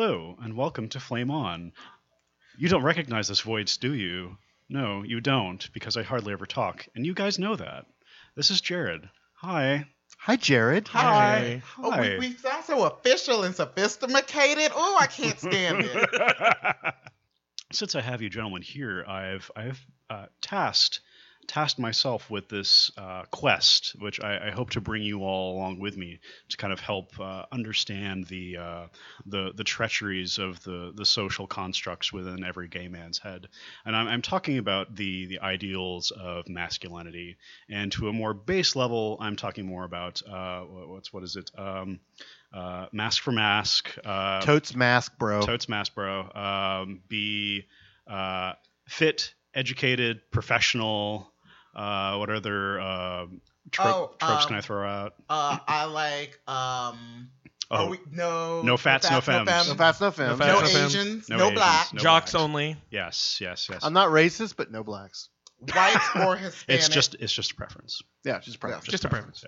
Hello, and welcome to Flame On. You don't recognize this voice, do you? No, you don't, because I hardly ever talk, and you guys know that. This is Jared. Hi. Hi, Jared. Hi. Oh, Hi. we, we sound so official and sophisticated. Oh, I can't stand it. Since I have you gentlemen here, I've I've uh, tasked tasked myself with this uh, quest, which I, I hope to bring you all along with me to kind of help uh, understand the uh, the the treacheries of the the social constructs within every gay man's head. And I'm, I'm talking about the the ideals of masculinity, and to a more base level, I'm talking more about uh, what's what is it? Um, uh, mask for mask. Uh, Totes mask, bro. Totes mask, bro. Um, be uh, fit, educated, professional. Uh, what other uh, trope, Oh, tropes um, can I throw out? Uh, I like um. Oh, we, no. no fats, no femmes. femmes. No fast, no femme. No No fats, no femmes. Asians. No No, blacks. no Jocks blacks. only. yes, yes, yes. I'm not racist, but no blacks. Whites or Hispanic. it's just it's just a preference. Yeah, just a preference. Just a preference.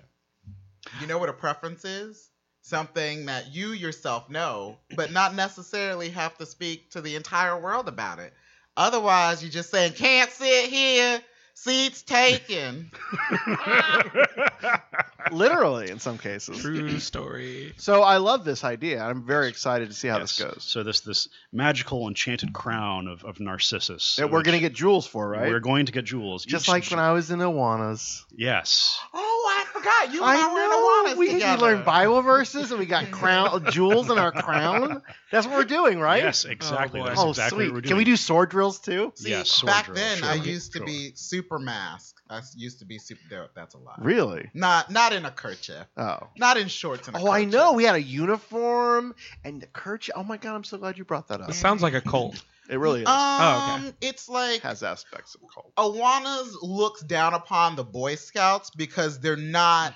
You know what a preference is? Something that you yourself know, but not necessarily have to speak to the entire world about it. Otherwise, you're just saying, can't sit here, seats taken. Literally, in some cases. True story. So I love this idea. I'm very excited to see how Yes. this goes. So this this magical enchanted crown of, of Narcissus That we're which going to get jewels for, right? We're going to get jewels. Just Each like when I was in Awanas. Yes. Oh, I forgot. You and I, I were in know. Awanas We, we learned Bible verses and we got crown jewels in our crown. That's what we're doing, right? Yes, exactly. Oh, boy. That's Oh, exactly sweet. what we're doing. Can we do sword drills too? See, Yes, sword back drill, then sure, I used to sure. be super mask. I s- used to be super. That's a lie. Really? Not not in a kerchief. Oh. Not in shorts and a Oh, I know. We had a uniform and the kerchief. Oh my god, I'm so glad you brought that up. It sounds like a cult. It really is. Um, Oh, okay. it's like has aspects of cult. Awanas looks down upon the Boy Scouts because they're not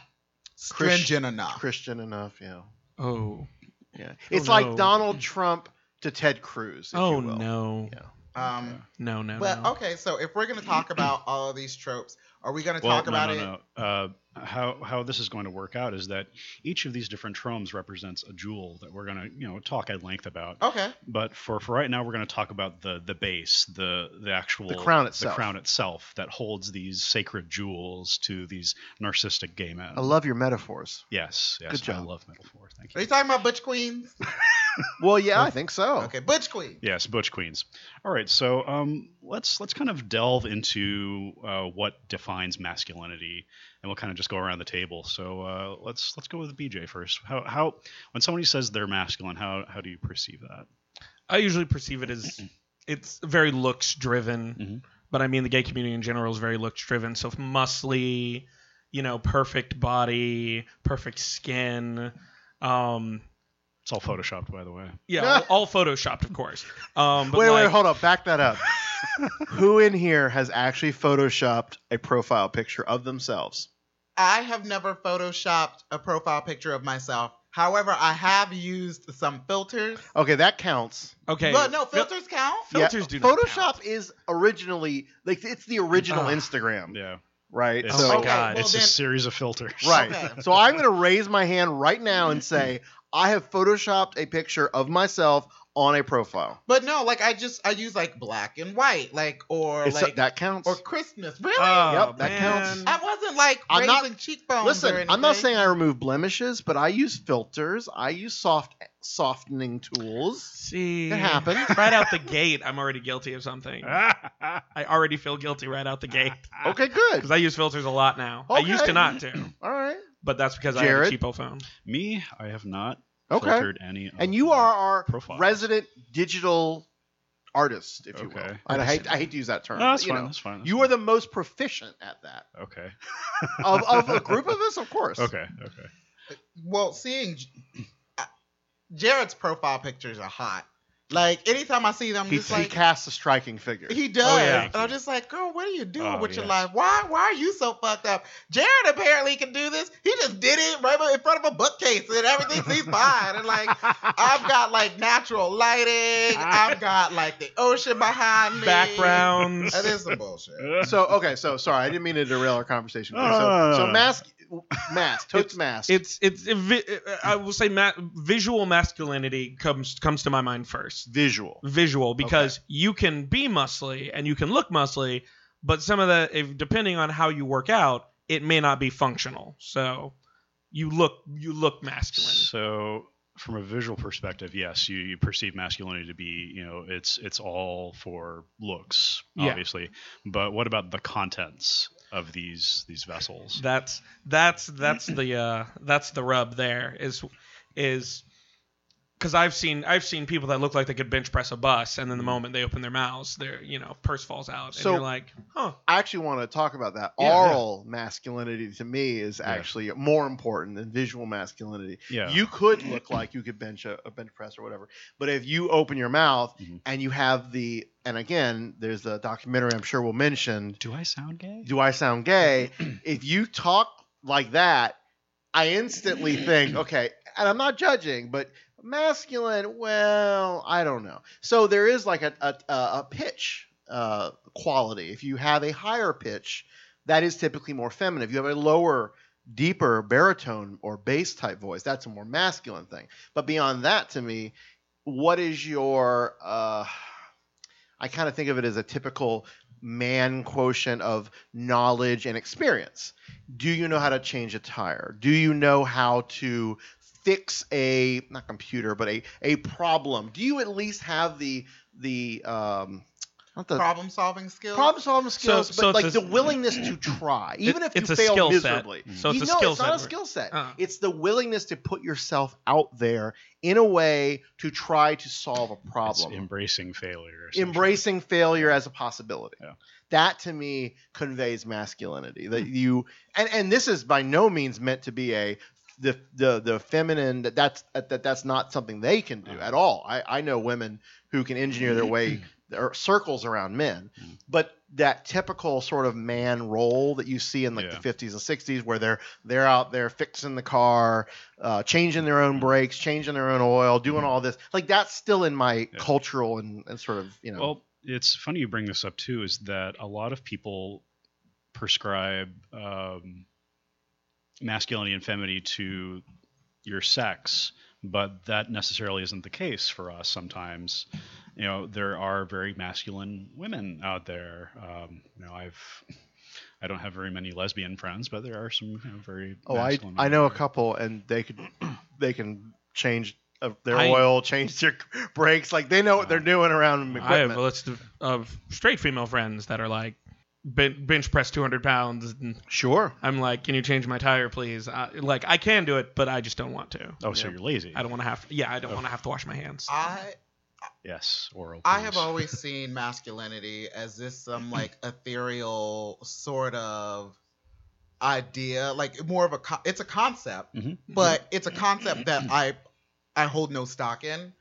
stringent enough. Christian enough, yeah. Oh. Yeah. Oh, It's no. like Donald Trump to Ted Cruz. if Oh you will. no. Yeah. Um, No, no, but no. okay, so if we're gonna talk about all of these tropes, are we gonna well, talk no, about no, it? no. Uh, how how this is going to work out is that each of these different tromes represents a jewel that we're going to you know talk at length about. Okay. But for, for right now, we're going to talk about the the base, the the actual The crown itself, the crown itself that holds these sacred jewels to these narcissistic gay men. I love your metaphors. Yes, yes, Good job. I love metaphors. Thank you. Are you. you talking about Butch Queens? Well, yeah, I think so. Okay, Butch Queen. Yes, Butch Queens. All right, so um, let's let's kind of delve into uh, what defines masculinity, and we'll kind of just go around the table. So uh, let's let's go with BJ first. How how when somebody says they're masculine, how how do you perceive that? I usually perceive it as it's very looks driven, Mhm. but I mean the gay community in general is very looks driven. So muscly, you know, perfect body, perfect skin. Um, It's all photoshopped, by the way. yeah, all, all photoshopped, of course. Um, but wait, wait, hold up. Back that up. Who in here has actually photoshopped a profile picture of themselves? I have never photoshopped a profile picture of myself. However, I have used some filters. Okay, that counts. Okay, But no, fil- filters count. filters Yeah, do not Photoshop count. is originally like it's the original Ugh. Instagram, Yeah. right? It's, Oh my God. It's Well, a then- series of filters. right. Okay. So I'm going to raise my hand right now and say I have photoshopped a picture of myself on a profile. But no, like I just I use like black and white, like or It's- like that counts. or Christmas. Really? Oh, Yep, that man. counts. I wasn't like I'm raising not- cheekbones. or Listen, anything. I'm not saying I remove blemishes, but I use filters. I use soft softening tools. See, It happened. right out the gate. I'm already guilty of something. I already feel guilty right out the gate Okay, good. because I use filters a lot now. I used Okay. to not do, All right. but that's because I Jared? have a cheapo phone. Me, I have not Okay. filtered any. And you are our profiles. resident digital artist, if you will. Okay. And I hate I hate to use that term. No, that's but, you fine. know, That's fine. that's you fine. are the most proficient at that Okay. of, of a group of us, of course. Okay. Okay. Well, seeing uh, Jared's profile pictures are hot. Like anytime I see them, I'm He, just he casts a striking figure. he oh, does, Oh, yeah. and I'm just like, girl, what are you doing Oh, with your life? Why, why are you so fucked up? Jared apparently can do this. He just did it right in front of a bookcase, and everything seems fine. And like, I've got like natural lighting. I've got like the ocean behind me. Backgrounds. That is some bullshit. so okay, so sorry, I didn't mean to derail our conversation. No, so, no, no, so ah. mask, mask, totes mask. It's it's a vi- I will say ma- visual masculinity comes comes to my mind first. visual. Visual because you can be muscly and you can look muscly, but some of the if, depending on how you work out, it may not be functional. So you look you look masculine. So, from a visual perspective, yes, you, you perceive masculinity to be, you know, it's it's all for looks, Yeah. obviously. But what about the contents of these these vessels? That's that's that's the uh that's the rub there is is because I've seen I've seen people that look like they could bench press a bus, and then the moment they open their mouths, their you know purse falls out, and So- you're like, huh, I actually want to talk about that. Yeah, yeah. Oral masculinity to me is actually more important than visual masculinity. Yeah. You could look like you could bench a, a bench press or whatever, but if you open your mouth Mhm. and you have the and again, there's a documentary I'm sure we'll mention. Do I sound gay? Do I sound gay? if you talk like that, I instantly think, okay, and I'm not judging, but masculine, well, I don't know. So there is like a a, a pitch uh, quality. If you have a higher pitch, that is typically more feminine. If you have a lower, deeper baritone or bass type voice, that's a more masculine thing. But beyond that, to me, what is your uh, I kind of think of it as a typical man quotient of knowledge and experience. Do you know how to change a tire? Do you know how to fix a not computer but a a problem? Do you at least have the the um not the Problem solving skills. problem solving skills, so but like a- the willingness to try, even It- if you it's a fail skill set. miserably. So it's you a know, skill it's not set. a skill set. Uh. It's the willingness to put yourself out there in a way to try to solve a It's problem embracing failure. embracing failure as a possibility. Yeah. That to me conveys masculinity. That you and and this is by no means meant to be a the the the feminine that that's that that's not something they can do at all. I I know women who can engineer their way their circles around men, but that typical sort of man role that you see in like Yeah. the 50s and 60s where they're they're out there fixing the car, uh, changing their own brakes, changing their own oil, doing all this. Like that's still in my Yeah. cultural and, and sort of, you know, Well, it's funny you bring this up too. Is that a lot of people prescribe um, masculinity and femininity to your sex, but that necessarily isn't the case for us. Sometimes, you know, there are very masculine women out there. Um, you know, I've I don't have very many lesbian friends, but there are some you know, very. Oh, I masculine I women know a couple, and they could they can change uh, their I- oil, change their brakes. Like they know what they're doing around equipment. I have equipment. a list of, of straight female friends that are like ben- bench press 200 pounds, and sure. I'm like, can you change my tire, please? I, like I can do it, but I just don't want to. Oh, so Yeah. you're lazy. I don't want to have. Yeah, I don't want to have to wash my hands. I Yes, oral. I have always seen masculinity as this some like ethereal sort of idea, like more of a co- it's a concept, Mhm. but it's a concept that I I hold no stock in,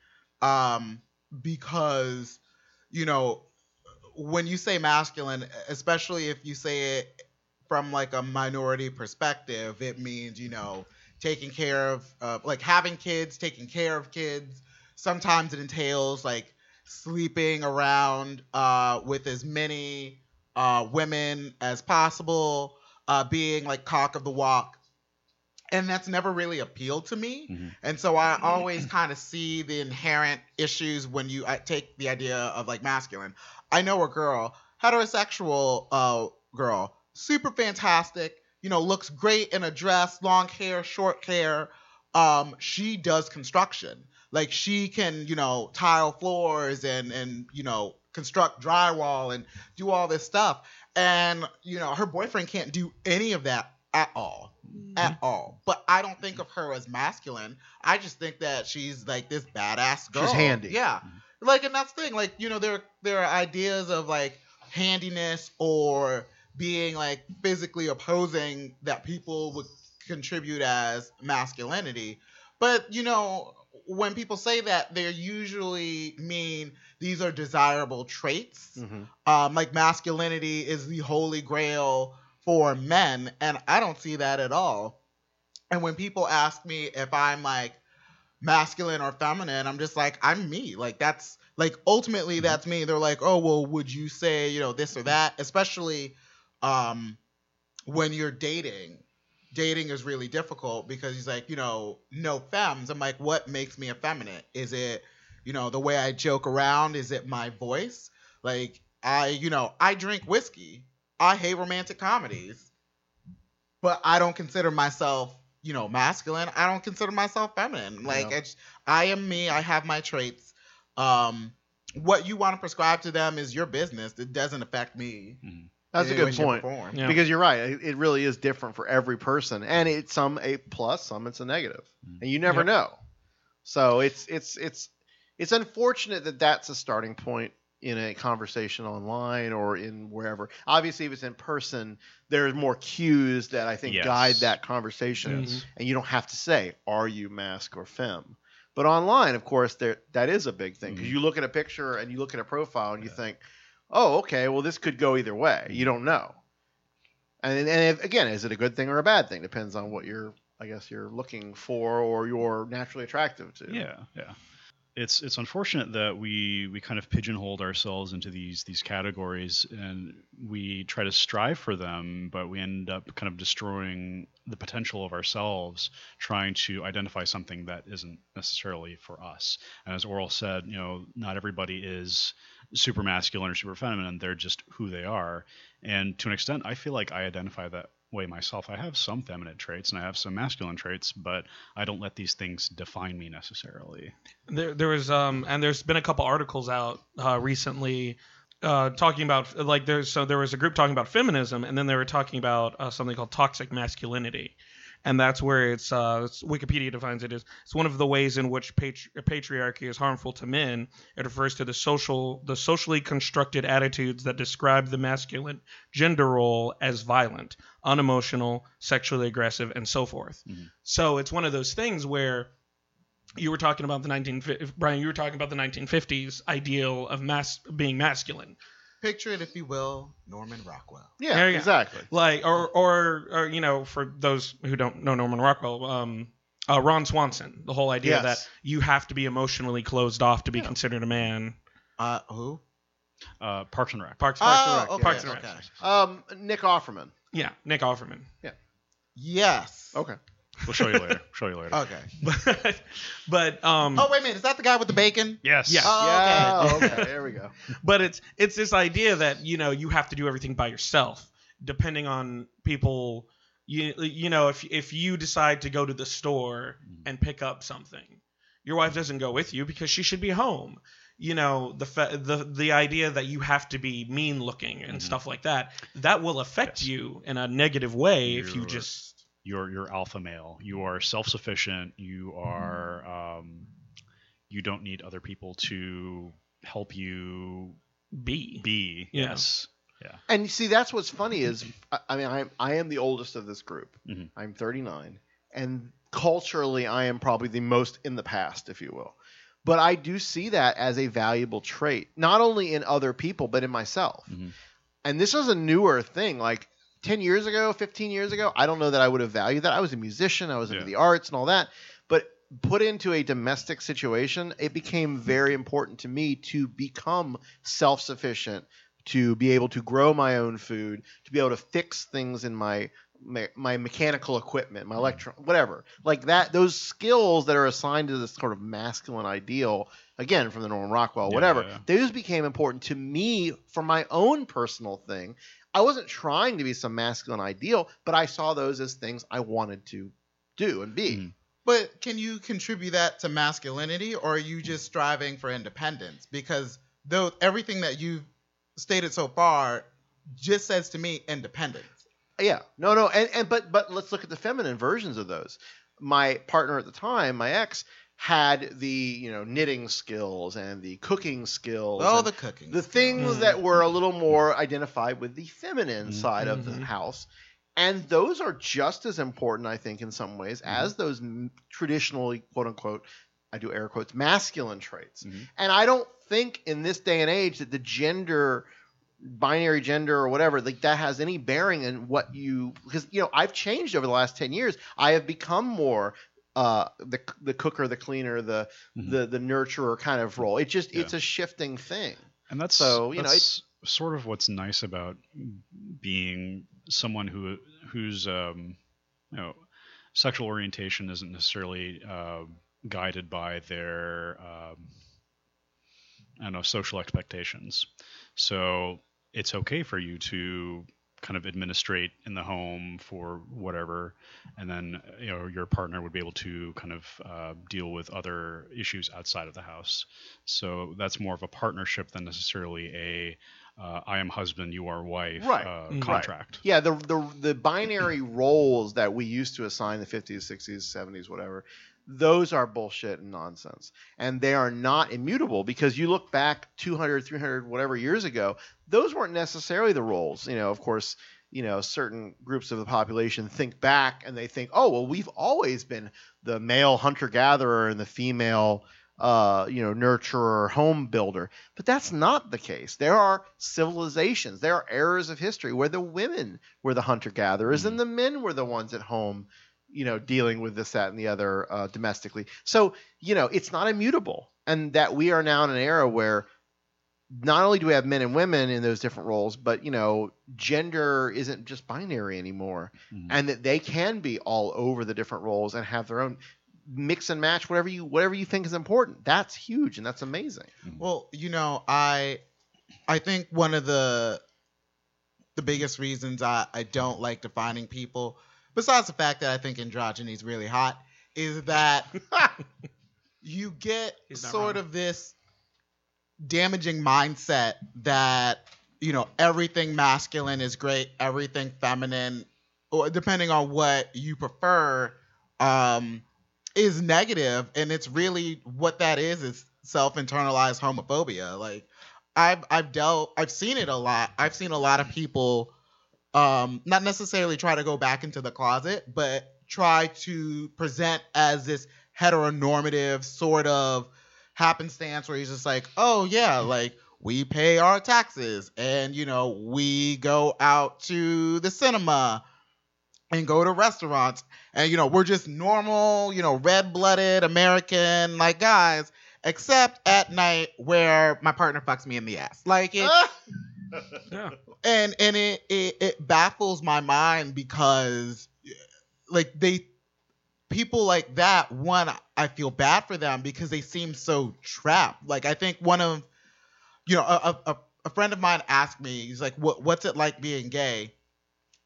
um, because you know when you say masculine, especially if you say it from like a minority perspective, it means you know taking care of uh, like having kids, taking care of kids. Sometimes it entails like sleeping around uh, with as many uh, women as possible, uh, being like cock of the walk. And that's never really appealed to me. Mhm. And so I always kind of see the inherent issues when you I take the idea of like masculine. I know a girl, heterosexual uh, girl, super fantastic, you know, looks great in a dress, long hair, short hair. Um, she does construction. Like she can, you know, tile floors and and you know construct drywall and do all this stuff. And you know, her boyfriend can't do any of that at all, at all. But I don't think of her as masculine. I just think that she's like this badass girl. She's handy. Yeah. Like, and that's the thing. Like, you know, there there are ideas of like handiness or being like physically opposing that people would contribute as masculinity. But you know, when people say that, they usually mean these are desirable traits. Mhm. Um, like masculinity is the holy grail for men, and I don't see that at all. And when people ask me if I'm like masculine or feminine, I'm just like, I'm me. Like that's like ultimately that's me. They're like, oh well, would you say you know this or that? Especially um, when you're dating. Dating is really difficult because he's like, you know, no femmes. I'm like, what makes me effeminate? Is it, you know, the way I joke around? Is it my voice? Like I, you know, I drink whiskey. I hate romantic comedies, but I don't consider myself, you know, masculine. I don't consider myself feminine. Like Yeah. it's, I am me. I have my traits. Um, what you want to prescribe to them is your business. It doesn't affect me. That's a in any way, good point. form. Yeah. Because you're right. It, it really is different for every person, and it's some a plus, some it's a negative. negative, and you never Yep. know. So it's it's it's it's unfortunate that that's a starting point in a conversation online or in wherever. Obviously, if it's in person, there's more cues that I think Yes. guide that conversation, Yes. and you don't have to say, "Are you mask or femme?" But online, of course, there that is a big thing because Mhm. you look at a picture and you look at a profile and you think, "Oh, okay, well this could go either way." You don't know. And, and if, again, is it a good thing or a bad thing? Depends on what you're, I guess, you're looking for or you're naturally attractive to. Yeah, yeah. It's it's unfortunate that we we kind of pigeonholed ourselves into these these categories and we try to strive for them, but we end up kind of destroying the potential of ourselves trying to identify something that isn't necessarily for us. And as Oral said, you know, not everybody is super masculine or super feminine, they're just who they are. And to an extent, I feel like I identify that way myself. I have some feminine traits and I have some masculine traits, but I don't let these things define me necessarily. There, there was um, and there's been a couple articles out uh, recently uh, talking about like there's so there was a group talking about feminism, and then they were talking about uh, something called toxic masculinity, and that's where it's, uh, it's Wikipedia defines it as it's one of the ways in which patri- patriarchy is harmful to men. It refers to the social the socially constructed attitudes that describe the masculine gender role as violent, unemotional, sexually aggressive, and so forth. So it's one of those things where you were talking about the 19 Brian you were talking about the 1950s ideal of mass being masculine Picture it, if you will, Norman Rockwell. Yeah, There you go. exactly. like or, or or you know for those who don't know Norman Rockwell um uh, Ron Swanson the whole idea Yes. that you have to be emotionally closed off to be Yeah. considered a man Uh, who? Uh, Parks and Rec. Parks, Parks and Oh, Rec, okay, Parks and Rec. okay. Um, Nick Offerman. yeah Nick Offerman Yeah. Yes. Okay. We'll show you later. show you later. Okay. but but um Oh wait a minute, is that the guy with the bacon? Yes. Yeah. Oh, yeah. okay. Okay. There we go. but it's it's this idea that you know you have to do everything by yourself depending on people you you know if if you decide to go to the store and pick up something your wife doesn't go with you because she should be home you know the fa- the the idea that you have to be mean looking and Mhm. stuff like that that will affect Yes. you in a negative way if you You're- just You're you're alpha male. You are self sufficient. You are um, you don't need other people to help you be be. Yeah. Yes. Yeah. And you see, that's what's funny is, I- I mean, I I am the oldest of this group. Mhm. I'm 39, and culturally, I am probably the most in the past, if you will. But I do see that as a valuable trait, not only in other people, but in myself. Mhm. And this is a newer thing. Like 10 years ago, 15 years ago, I don't know that I would have valued that. I was a musician, I was into Yeah. the arts and all that. But put into a domestic situation, it became very important to me to become self sufficient, to be able to grow my own food, to be able to fix things in my my, my mechanical equipment, my mm. electro, whatever, like that. Those skills that are assigned to this sort of masculine ideal, again from the Norman Rockwell, Yeah, whatever, yeah, yeah. those became important to me for my own personal thing. I wasn't trying to be some masculine ideal, but I saw those as things I wanted to do and be. Mhm. But can you contribute that to masculinity, or are you just striving for independence? Because though everything that you've stated so far just says to me independence. Yeah, no, no, and, and but but let's look at the feminine versions of those. My partner at the time, my ex, had the you know knitting skills and the cooking skills. Oh, the cooking. the things mm-hmm. that were a little mm-hmm. more identified with the feminine mm-hmm. side of the house. And those are just as important, I think, in some ways, as those m- traditionally, quote unquote, I do air quotes, masculine traits. Mhm. And I don't think in this day and age that the gender, binary gender or whatever, like that has any bearing in what you, because, you know, I've changed over the last 10 years. I have become more uh, the, the cooker, the cleaner, the, Mhm. the, the nurturer kind of role. It just, Yeah. it's a shifting thing. And that's So, you know, it's sort of what's nice about being someone who whose um, you know sexual orientation isn't necessarily uh, guided by their um, I don't know social expectations. So it's okay for you to kind of administrate in the home for whatever, and then you know your partner would be able to kind of uh, deal with other issues outside of the house. So that's more of a partnership than necessarily a uh, I am husband, you are wife Right. uh, Right. contract. Yeah, the the the binary roles that we used to assign the 50s, 60s, 70s, whatever, those are bullshit and nonsense. And they are not immutable because you look back 200, 300, whatever years ago, those weren't necessarily the roles. You know, of course, you know, certain groups of the population think back and they think, "Oh, well, we've always been the male hunter gatherer and the female uh, you know, nurturer, home builder. But that's not the case. There are civilizations, there are eras of history where the women were the hunter gatherers and the men were the ones at home, you know, dealing with this, that, and the other uh, domestically. So, you know, it's not immutable. And that we are now in an era where not only do we have men and women in those different roles, but, you know, gender isn't just binary anymore. Mhm. And that they can be all over the different roles and have their own mix and match whatever you whatever you think is important. That's huge and that's amazing. Well, you know, I I think one of the the biggest reasons I, I don't like defining people, besides the fact that I think androgyny is really hot, is that you get sort wrong. of this damaging mindset that you know everything masculine is great, everything feminine, or depending on what you prefer, um, is negative, and it's really what that is is self-internalized homophobia. Like I've I've dealt I've seen it a lot. I've seen a lot of people um not necessarily try to go back into the closet, but try to present as this heteronormative sort of happenstance where he's just like, "Oh yeah, like we pay our taxes and you know, we go out to the cinema and go to restaurants and you know, we're just normal, you know, red-blooded American like guys." Except at night where my partner fucks me in the ass. Like it, Yeah. and and it, it it baffles my mind because like they people like that one i feel bad for them because they seem so trapped. Like i think one of you know a, a, a friend of mine asked me he's like what, what's it like being gay?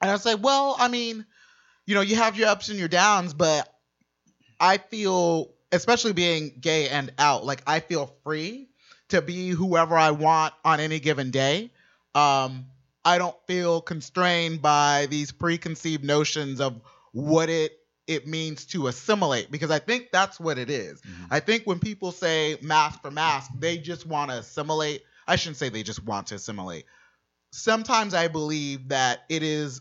And i was like well i mean you know you have your ups and your downs but i feel especially being gay and out like i feel free to be whoever i want on any given day um, I don't feel constrained by these preconceived notions of what it it means to assimilate because I think that's what it is. I think when people say mask for mask, they just want to assimilate. I shouldn't say they just want to assimilate. sometimes I believe that it is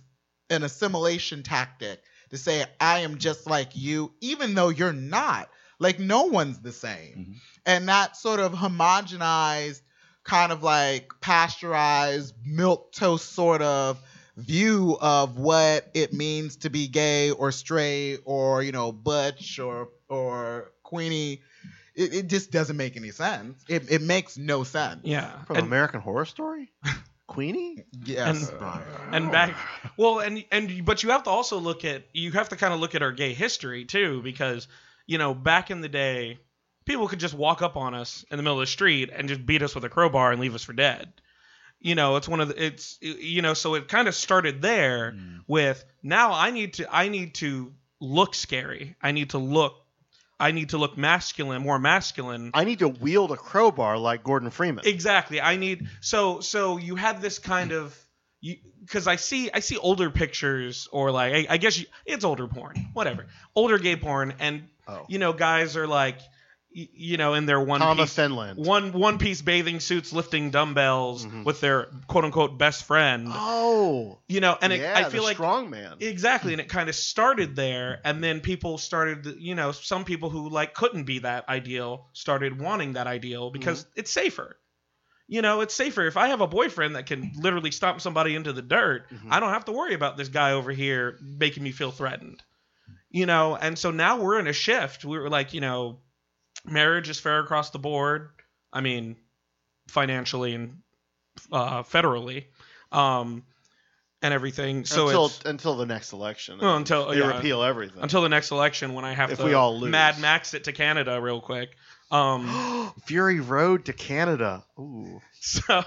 an assimilation tactic to say I am just like you, even though you're not. Like no one's the same, and that sort of homogenized, kind of like pasteurized milk toast sort of view of what it means to be gay or straight or you know butch or or queenie it, it just doesn't make any sense it, it makes no sense Yeah. From And- American Horror Story, Queenie. yes and, Brian. and back well and and but you have to also look at you have to kind of look at our gay history too because you know back in the day people could just walk up on us in the middle of the street and just beat us with a crowbar and leave us for dead you know it's one of the it's you know so it kind of started there mm. with now i need to i need to look scary i need to look i need to look masculine more masculine I need to wield a crowbar like Gordon Freeman. Exactly. I need so so you have this kind of you because I see I see older pictures or like I, I guess you, it's older porn, whatever, older gay porn, and Oh. you know guys are like you know in their one Thomas piece Finland. one one piece bathing suits lifting dumbbells mm-hmm. with their quote unquote best friend. Oh, You know, and it, yeah, I the feel like strong man. Exactly, and it kind of started there, and then people started, you know, some people who like couldn't be that ideal started wanting that ideal because mm-hmm. it's safer. You know, it's safer if I have a boyfriend that can literally stomp somebody into the dirt. Mm-hmm. I don't have to worry about this guy over here making me feel threatened. You know, and so now we're in a shift. We were like, you know, marriage is fair across the board. I mean, financially and uh, federally, um, and everything. So until it's, until the next election. well, until they yeah, repeal everything. until the next election when I have If to we all lose. Mad Max it to Canada real quick. Um, Fury Road to Canada. Ooh. so,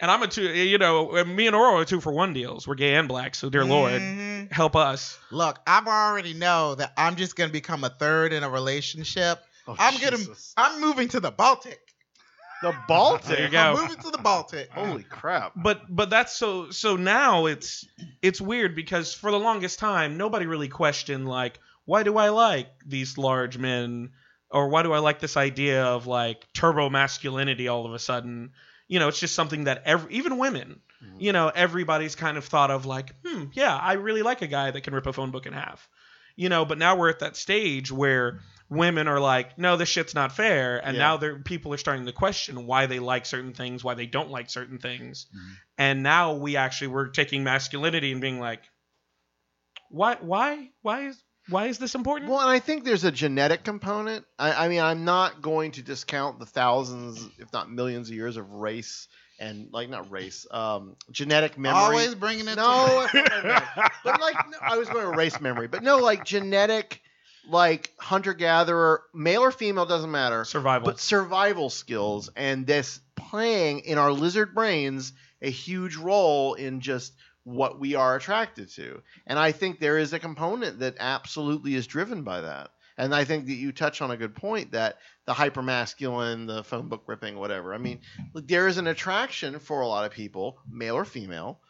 and I'm a two. You know, me and Oro are two for one deals. We're gay and black, so dear Lord, Mhm. help us. look i already know that i'm just gonna become a third in a relationship Oh, i'm gonna Jesus. i'm moving to the baltic The Baltic. There you i'm go. moving to the baltic Holy crap. But but that's so so now it's it's weird because for the longest time nobody really questioned like why do I like these large men or why do I like this idea of like turbo masculinity all of a sudden? You know, it's just something that every even women, you know, everybody's kind of thought of like, hmm, yeah, I really like a guy that can rip a phone book in half. You know, but now we're at that stage where women are like, no, this shit's not fair, and Yeah. now they're people are starting to question why they like certain things, why they don't like certain things, and now we actually we're taking masculinity and being like, why, why, why is why is this important? Well, and I think there's a genetic component. I, I mean, I'm not going to discount the thousands, if not millions, of years of race and like not race, um, genetic memory. always bringing it no, to but like no, I was going to race memory, but no, like genetic, like hunter gatherer, male or female doesn't matter. Survival. but survival skills and this playing in our lizard brains a huge role in just what we are attracted to. And I think there is a component that absolutely is driven by that. And I think that you touch on a good point that the hypermasculine, the phone book ripping, whatever. I mean, look, there is an attraction for a lot of people, male or female,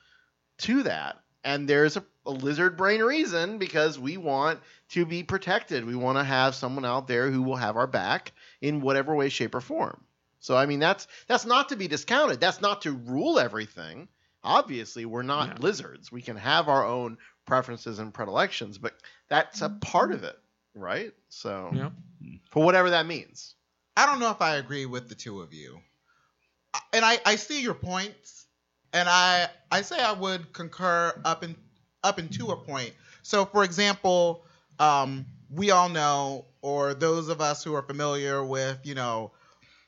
to that. And there's a, a lizard brain reason because we want to be protected. We want to have someone out there who will have our back in whatever way, shape, or form. So I mean that's that's not to be discounted. That's not to rule everything. Obviously, we're not lizards. We can have our own preferences and predilections, but that's a part of it, right? So Yeah. for whatever that means. I don't know if I agree with the two of you. And I, I see your points, and I I say I would concur up in up into a point. So for example, um, we all know, or those of us who are familiar with, you know,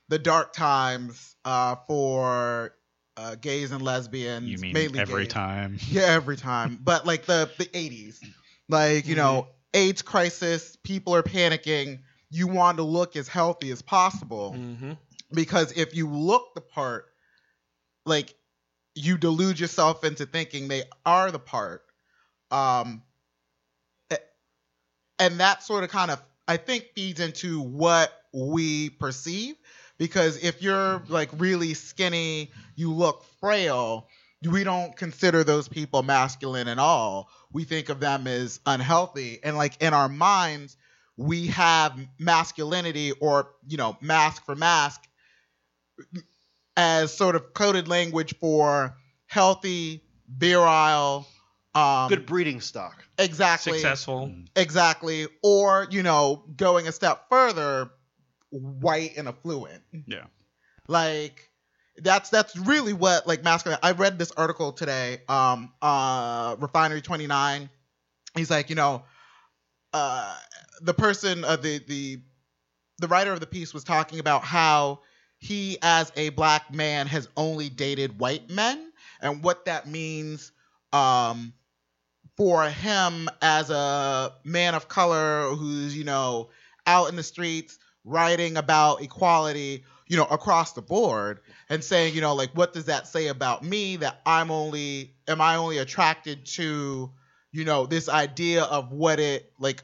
the dark times uh, for uh, gays and lesbians. You mean mainly every gays. time? Yeah, every time. But like the the 80s, like you know, AIDS crisis, people are panicking. You want to look as healthy as possible Mm-hmm. because if you look the part, like you delude yourself into thinking they are the part. Um, and that sort of kind of I think feeds into what we perceive because if you're like really skinny, you look frail, we don't consider those people masculine at all. We think of them as unhealthy. And like in our minds, we have masculinity or, you know, mask for mask as sort of coded language for healthy, virile, um, Good breeding stock. exactly, Successful. exactly, or you know, going a step further, white and affluent. Yeah. Like that's that's really what like masculine. I read this article today. Um, uh, Refinery Twenty Nine. He's like, you know, uh, the person, uh, the the the writer of the piece was talking about how he, as a black man, has only dated white men, and what that means. Um, for him as a man of color who's you know out in the streets writing about equality you know across the board and saying you know like what does that say about me that i'm only am i only attracted to you know this idea of what it like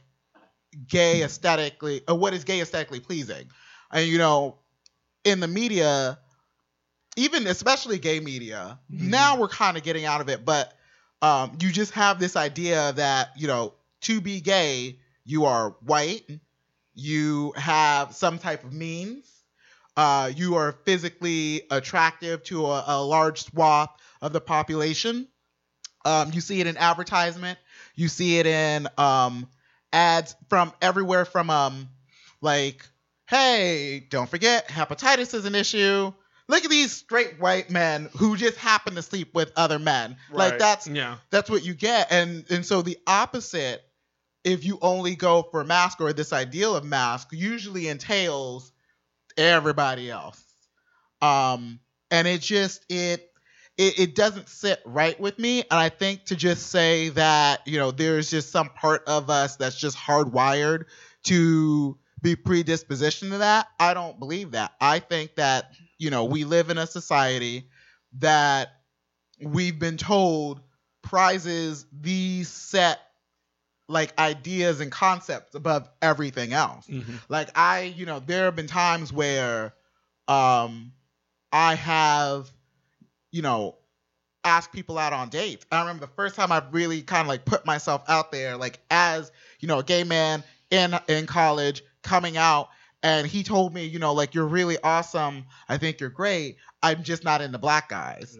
gay aesthetically or what is gay aesthetically pleasing? And you know in the media even especially gay media mm-hmm. now we're kind of getting out of it but um, you just have this idea that you know to be gay you are white you have some type of means uh, you are physically attractive to a, a large swath of the population. Um, you see it in advertisement. You see it in um, ads from everywhere from um, like hey don't forget hepatitis is an issue look at these straight white men who just happen to sleep with other men. Like that's Yeah. that's what you get. And and so the opposite if you only go for mask or this ideal of mask usually entails everybody else. Um and it just it it, it doesn't sit right with me. And i think to just say that you know there's just some part of us that's just hardwired to be predisposition to that i don't believe that. I think that you know we live in a society that we've been told prizes these set like ideas and concepts above everything else. Mhm. like i you know there have been times where um i have you know asked people out on dates. I remember the first time i really kind of like put myself out there like as you know a gay man in in college coming out and he told me you know like you're really awesome. I think you're great. I'm just not into black guys.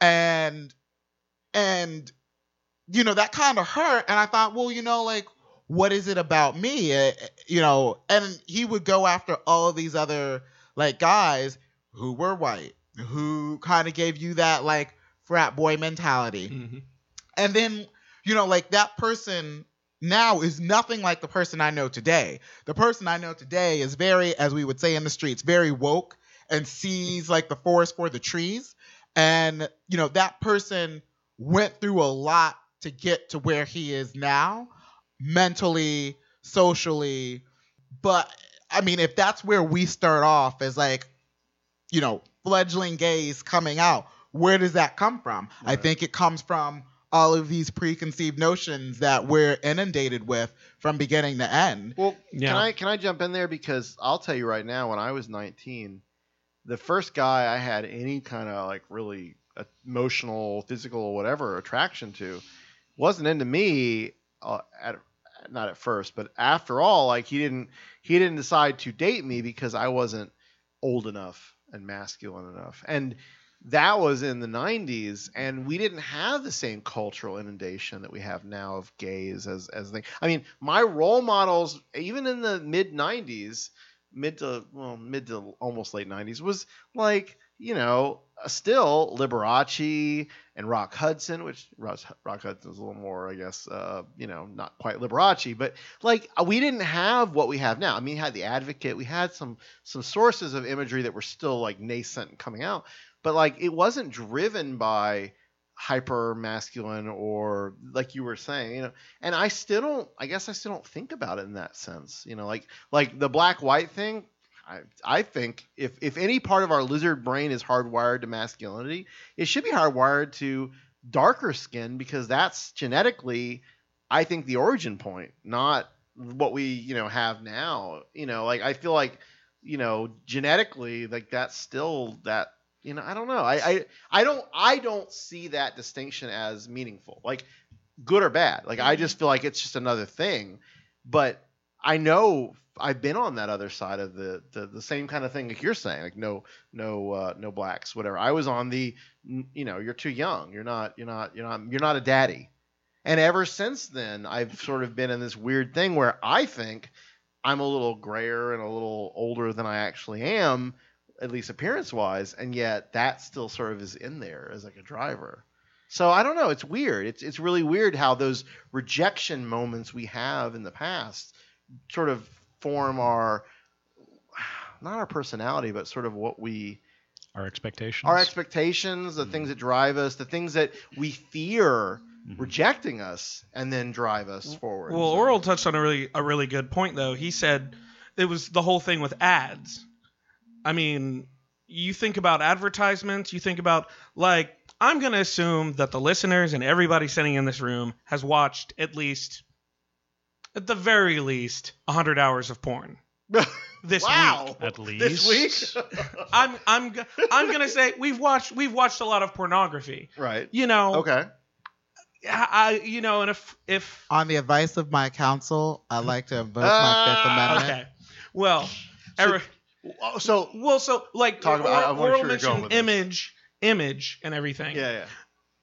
And and you know that kind of hurt and i thought well you know like what is it about me? Eh, eh, you know and he would go after all of these other like guys who were white who kind of gave you that like frat boy mentality. Mhm. and then you know like that person now is nothing like the person i know today. The person i know today is very as we would say in the streets very woke and sees like the forest for the trees. And you know that person went through a lot to get to where he is now mentally socially. But i mean if that's where we start off as like you know fledgling gays coming out where does that come from? I think it comes from all of these preconceived notions that we're inundated with from beginning to end Well, Yeah. can I can I jump in there because I'll tell you right now, when I was 19, the first guy I had any kind of like really emotional, physical, whatever attraction to wasn't into me. Uh, at not at first, but after all, like he didn't he didn't decide to date me because I wasn't old enough and masculine enough, and that was in the 90s and we didn't have the same cultural inundation that we have now of gays as as thing. I mean my role models even in the mid 90s mid to well mid to almost late 90s was like you know still liberace and rock hudson which rock, rock hudson's a little more i guess uh, you know not quite liberace but like we didn't have what we have now. I mean we had the advocate. We had some some sources of imagery that were still like nascent coming out but like it wasn't driven by hyper masculine or like you were saying you know and i still don't i guess i still don't think about it in that sense you know like like the black white thing I, I think if, if any part of our lizard brain is hardwired to masculinity, it should be hardwired to darker skin because that's genetically, I think, the origin point, not what we you know have now. You know, like I feel like you know genetically, like that's still that you know I don't know. I I, I don't I don't see that distinction as meaningful, like good or bad. Like I just feel like it's just another thing, but I know I've been on that other side of the the, the same kind of thing like you're saying, like no no uh, no blacks, whatever. I was on the you know you're too young, you're not you're not you're not you're not a daddy, and ever since then I've sort of been in this weird thing where I think I'm a little grayer and a little older than I actually am, at least appearance wise, and yet that still sort of is in there as like a driver. So I don't know. It's weird. It's it's really weird how those rejection moments we have in the past sort of form our not our personality, but sort of what we Our expectations. our expectations, the mm-hmm. things that drive us, the things that we fear mm-hmm. rejecting us, and then drive us forward. Well, So- Oral touched on a really a really good point though. He said it was the whole thing with ads. I mean, you think about advertisements, you think about like I'm going to assume that the listeners and everybody sitting in this room has watched at least at the very least 100 hours of porn this wow. week. At least. This week? I'm I'm g- I'm going to say we've watched we've watched a lot of pornography. right. You know, Okay. I you know, and if if On the advice of my counsel, I'd like to invoke my Ah, Fifth Amendment. okay. Well, Eric, Oh, So Well, so like Talk about- I- I sure going mentioned this. image, image, and everything. yeah, yeah.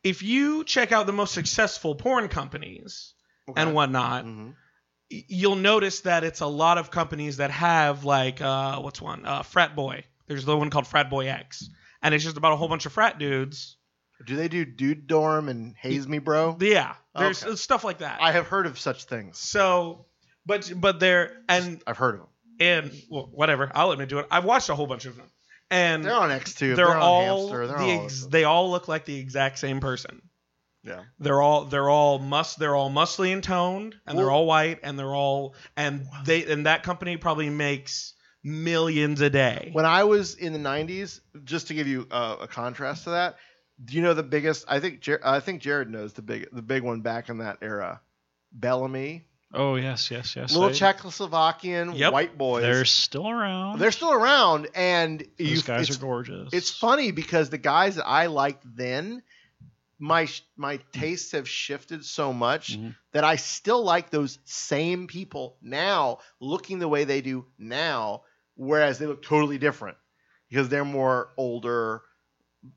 If you check out the most successful porn companies Okay. and whatnot, Mhm. you'll notice that it's a lot of companies that have like uh, what's one uh, frat boy. There's the one called Frat Boy X, and it's just about a whole bunch of frat dudes. Do they do Dude Dorm and Haze Me Bro? Yeah, there's Okay. stuff like that. I have heard of such things. so, but but they're and I've heard of them. And well, whatever. I'll admit to it. I've watched a whole bunch of them, and They're on XTube. they're, They're, on all Hamster. They're the all they all look like the exact same person. yeah. They're all they're all mus they're all muscly and toned and they're all white and they're all and they and that company probably makes millions a day. When I was in the '90s, just to give you a, a contrast to that, do you know the biggest? I think Jer- I think Jared knows the big the big one back in that era. Bel Ami, Oh yes, yes, yes. little I- Czechoslovakian Yep. white boys. They're still around. They're still around, and Those you, guys are gorgeous. It's funny because the guys that I liked then, my my tastes have shifted so much Mhm. that I still like those same people now, looking the way they do now, whereas they look totally different because they're more older,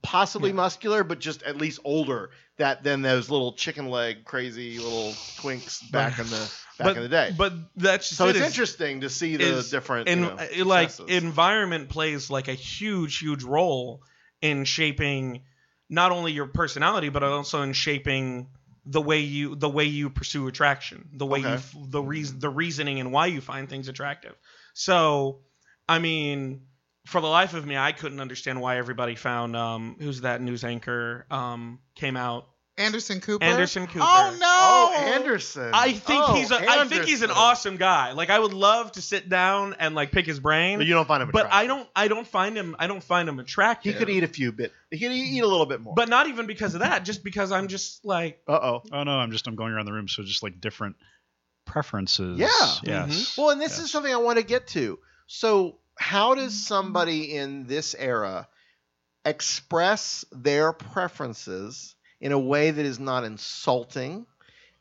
possibly muscular, but just at least older that than those little chicken leg crazy little twinks back in the back but, in the day. But that's just so it it's interesting to see the different and you know, uh, like environment plays like a huge huge role in shaping not only your personality but also in shaping the way you the way you pursue attraction the way you Okay. f- the reason the reasoning and why you find things attractive so i mean for the life of me i couldn't understand why everybody found um who's that news anchor um came out Anderson Cooper. Anderson Cooper. Oh no. Oh, Anderson. I think Oh, he's a I think he's an awesome guy. Like I would love to sit down and like pick his brain. But you don't find him but I don't I don't find him I don't find him attractive. He could eat a few bit. He could eat a little bit more. but not even because of that, just because I'm just like uh oh. Oh no, I'm just I'm going around the room, so just like different preferences. Yeah. Yes. Well, and this Yes. is something I want to get to. So, how does somebody in this era express their preferences in a way that is not insulting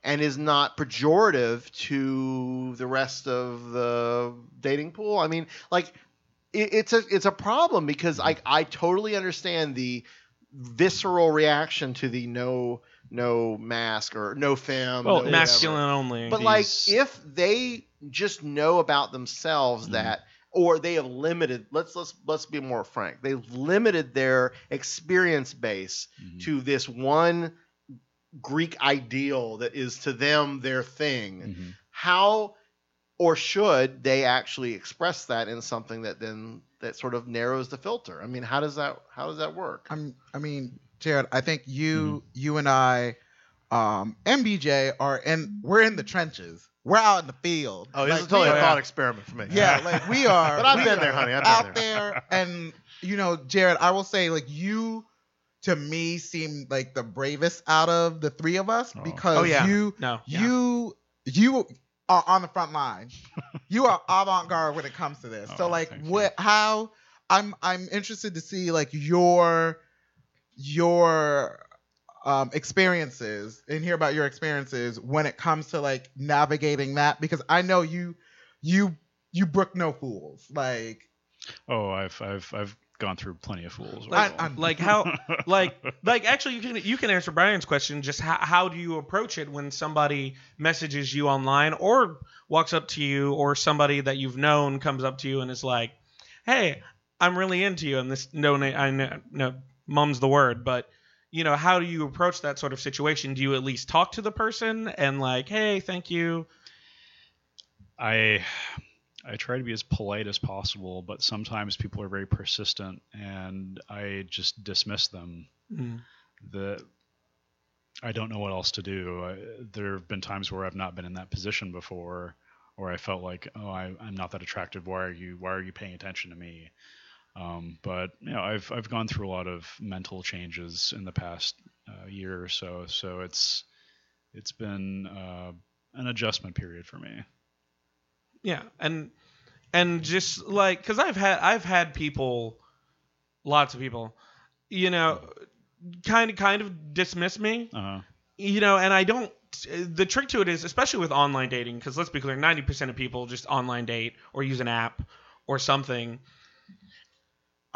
and is not pejorative to the rest of the dating pool? I mean, like it, it's a it's a problem because I I totally understand the visceral reaction to the no no mask or no femme Well, no masculine only. but like, if they just know about themselves Mhm. that, or they have limited, let's let's let's be more frank, they've limited their experience base Mhm. to this one Greek ideal that is to them their thing. Mhm. How or should they actually express that in something that then that sort of narrows the filter? I mean, how does that how does that work? I'm, I mean, Jared, I think you, you and I, um, MBJ are in. We're in the trenches. We're out in the field. Oh, this Like, is totally we a are- thought experiment for me. Yeah, like we are. But I've been there, honey. I've been out there. there, and you know, Jared, I will say, like you, to me, seem like the bravest out of the three of us Oh. because Oh, yeah. you, no. yeah. you, you are on the front line. you are avant garde when it comes to this. so, Oh, like, thank you. what? How? I'm I'm interested to see like your your um, experiences and hear about your experiences when it comes to like navigating that because I know you you you brook no fools. Like Oh, I've I've I've gone through plenty of fools. Like, Will. like how, like, like actually, you can you can answer Brian's question. Just how, how do you approach it when somebody messages you online or walks up to you, or somebody that you've known comes up to you and is like, "Hey, I'm really into you," and this no, na- I know, no, mum's the word, but you know, how do you approach that sort of situation? Do you at least talk to the person and like, "Hey, thank you"? I I try to be as polite as possible, but sometimes people are very persistent, and I just dismiss them. Mm. The I don't know what else to do. I, there have been times where I've not been in that position before, or I felt like, oh, I, I'm not that attractive. Why are you Why are you paying attention to me? Um, but you know, I've I've gone through a lot of mental changes in the past uh, year or so, so it's it's been uh, an adjustment period for me. Yeah, and and just like because I've had I've had people, lots of people, you know, kind of kind of dismiss me, Uh-huh. you know, and I don't. The trick to it is, especially with online dating, because let's be clear, ninety percent of people just online date or use an app or something.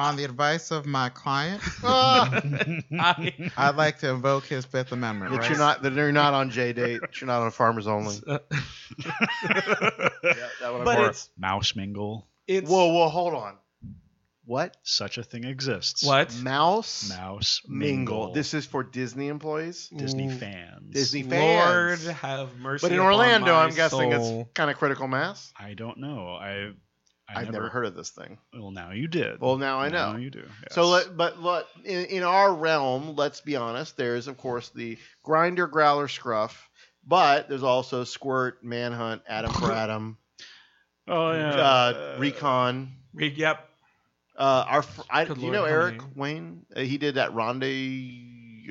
On the advice of my client, I, I'd like to invoke his Fifth Amendment. that right? you're not that you're not on JDate. that You're not on Farmers Only. Yeah, that would but have it's Mouse mingle. it's Whoa, whoa, hold on. What? Such a thing exists. what Mouse Mouse mingle. mingle. This is for Disney employees. Disney fans. Disney fans. Lord fans. have mercy. But in upon Orlando, my I'm guessing soul. it's kind of critical mass. I don't know. I I I've never, heard of this thing. Well, now you did. Well, now I Now know. you do. So, let, but let, in, in our realm, let's be honest. There's of course the Grindr, Growlr, scruff, but there's also squirt, manhunt, Adam for Adam, oh yeah. uh, recon. Re- Yep. Uh, our I, Good you Lord, know Eric? Wayne? Uh, he did that Ronde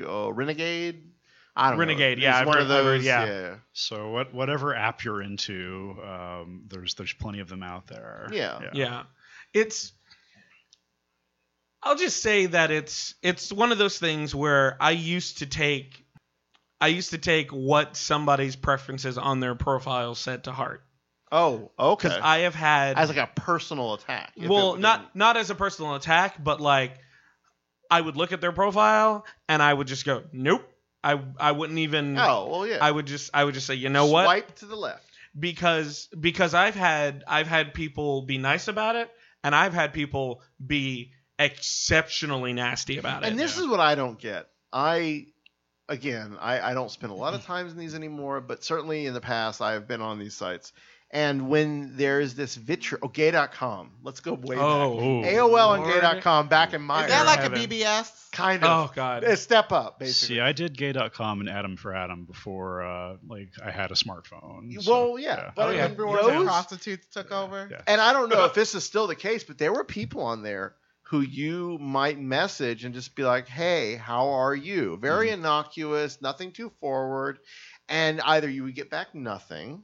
uh, Renegade. I don't Renegade, know. yeah, He's I've one heard- of I've heard- those. yeah. yeah, So what whatever app you're into, um, there's there's plenty of them out there. Yeah. Yeah. It's I'll just say that it's it's one of those things where I used to take I used to take what somebody's preferences on their profile said to heart. Oh, okay. Because I have had As like a personal attack. well, not not as a personal attack, but like I would look at their profile and I would just go, Nope. I I wouldn't even Oh, well, yeah. I would just I would just say, you know what? Swipe to the left. because because I've had I've had people be nice about it, and I've had people be exceptionally nasty about it. And this is what I don't get. I, again, I, I don't spend a lot of times in these anymore, but certainly in the past I have been on these sites. And when there's this vitriol, oh, gay.com. Let's go way Oh. back. AOL and Lord. gay.com back in my Is that era. like a. BBS? kind of oh god, a step up, basically. See, I did gay.com and Adam for Adam before uh, like I had a smartphone. well, yeah, but Oh, yeah. remember Before when those, prostitutes took over. Yeah. and I don't know if this is still the case, but there were people on there who you might message and just be like, "Hey, how are you?" Very Mm-hmm. innocuous, nothing too forward, and either you would get back nothing,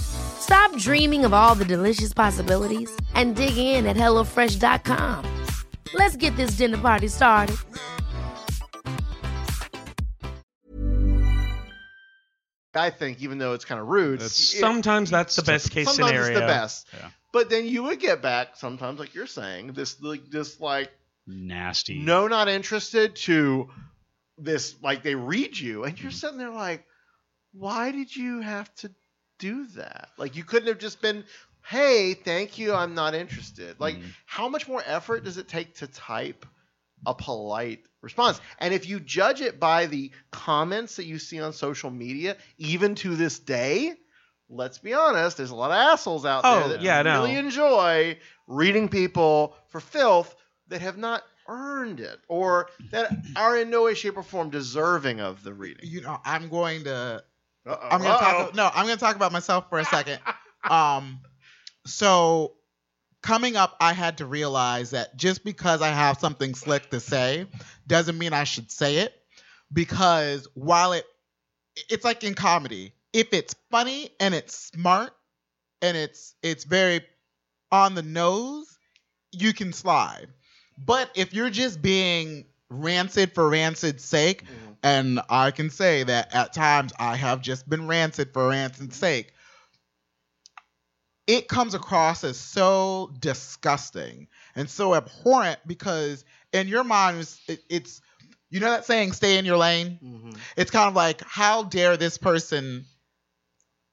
Stop dreaming of all the delicious possibilities and dig in at HelloFresh.com. Let's get this dinner party started. I think, even though it's kind of rude, That's- it- sometimes that's the best case sometimes scenario. it's the best. Yeah. But then you would get back sometimes, like you're saying, this like this like Nasty. no, not interested to this like they read you, and you're sitting there like, why did you have to do that? Like you couldn't have just been, hey, thank you, I'm not interested. Like Mhm. how much more effort does it take to type a polite response. And if you judge it by the comments that you see on social media, even to this day, let's be honest, there's a lot of assholes out Oh, there that yeah, I know. really enjoy reading people for filth that have not earned it or that are in no way, shape, or form deserving of the reading. You know, I'm going to. Uh-oh. I'm going to Uh-oh. talk. No, I'm to talk about myself for a second. um, so coming up, I had to realize that just because I have something slick to say doesn't mean I should say it. Because while it, it's like in comedy, if it's funny and it's smart and it's it's very on the nose, you can slide. But if you're just being rancid for rancid's sake, and I can say that at times I have just been rancid for rancid's sake, it comes across as so disgusting and so abhorrent because in your mind it's, it- it's you know that saying stay in your lane? Mm-hmm. it's kind of like how dare this person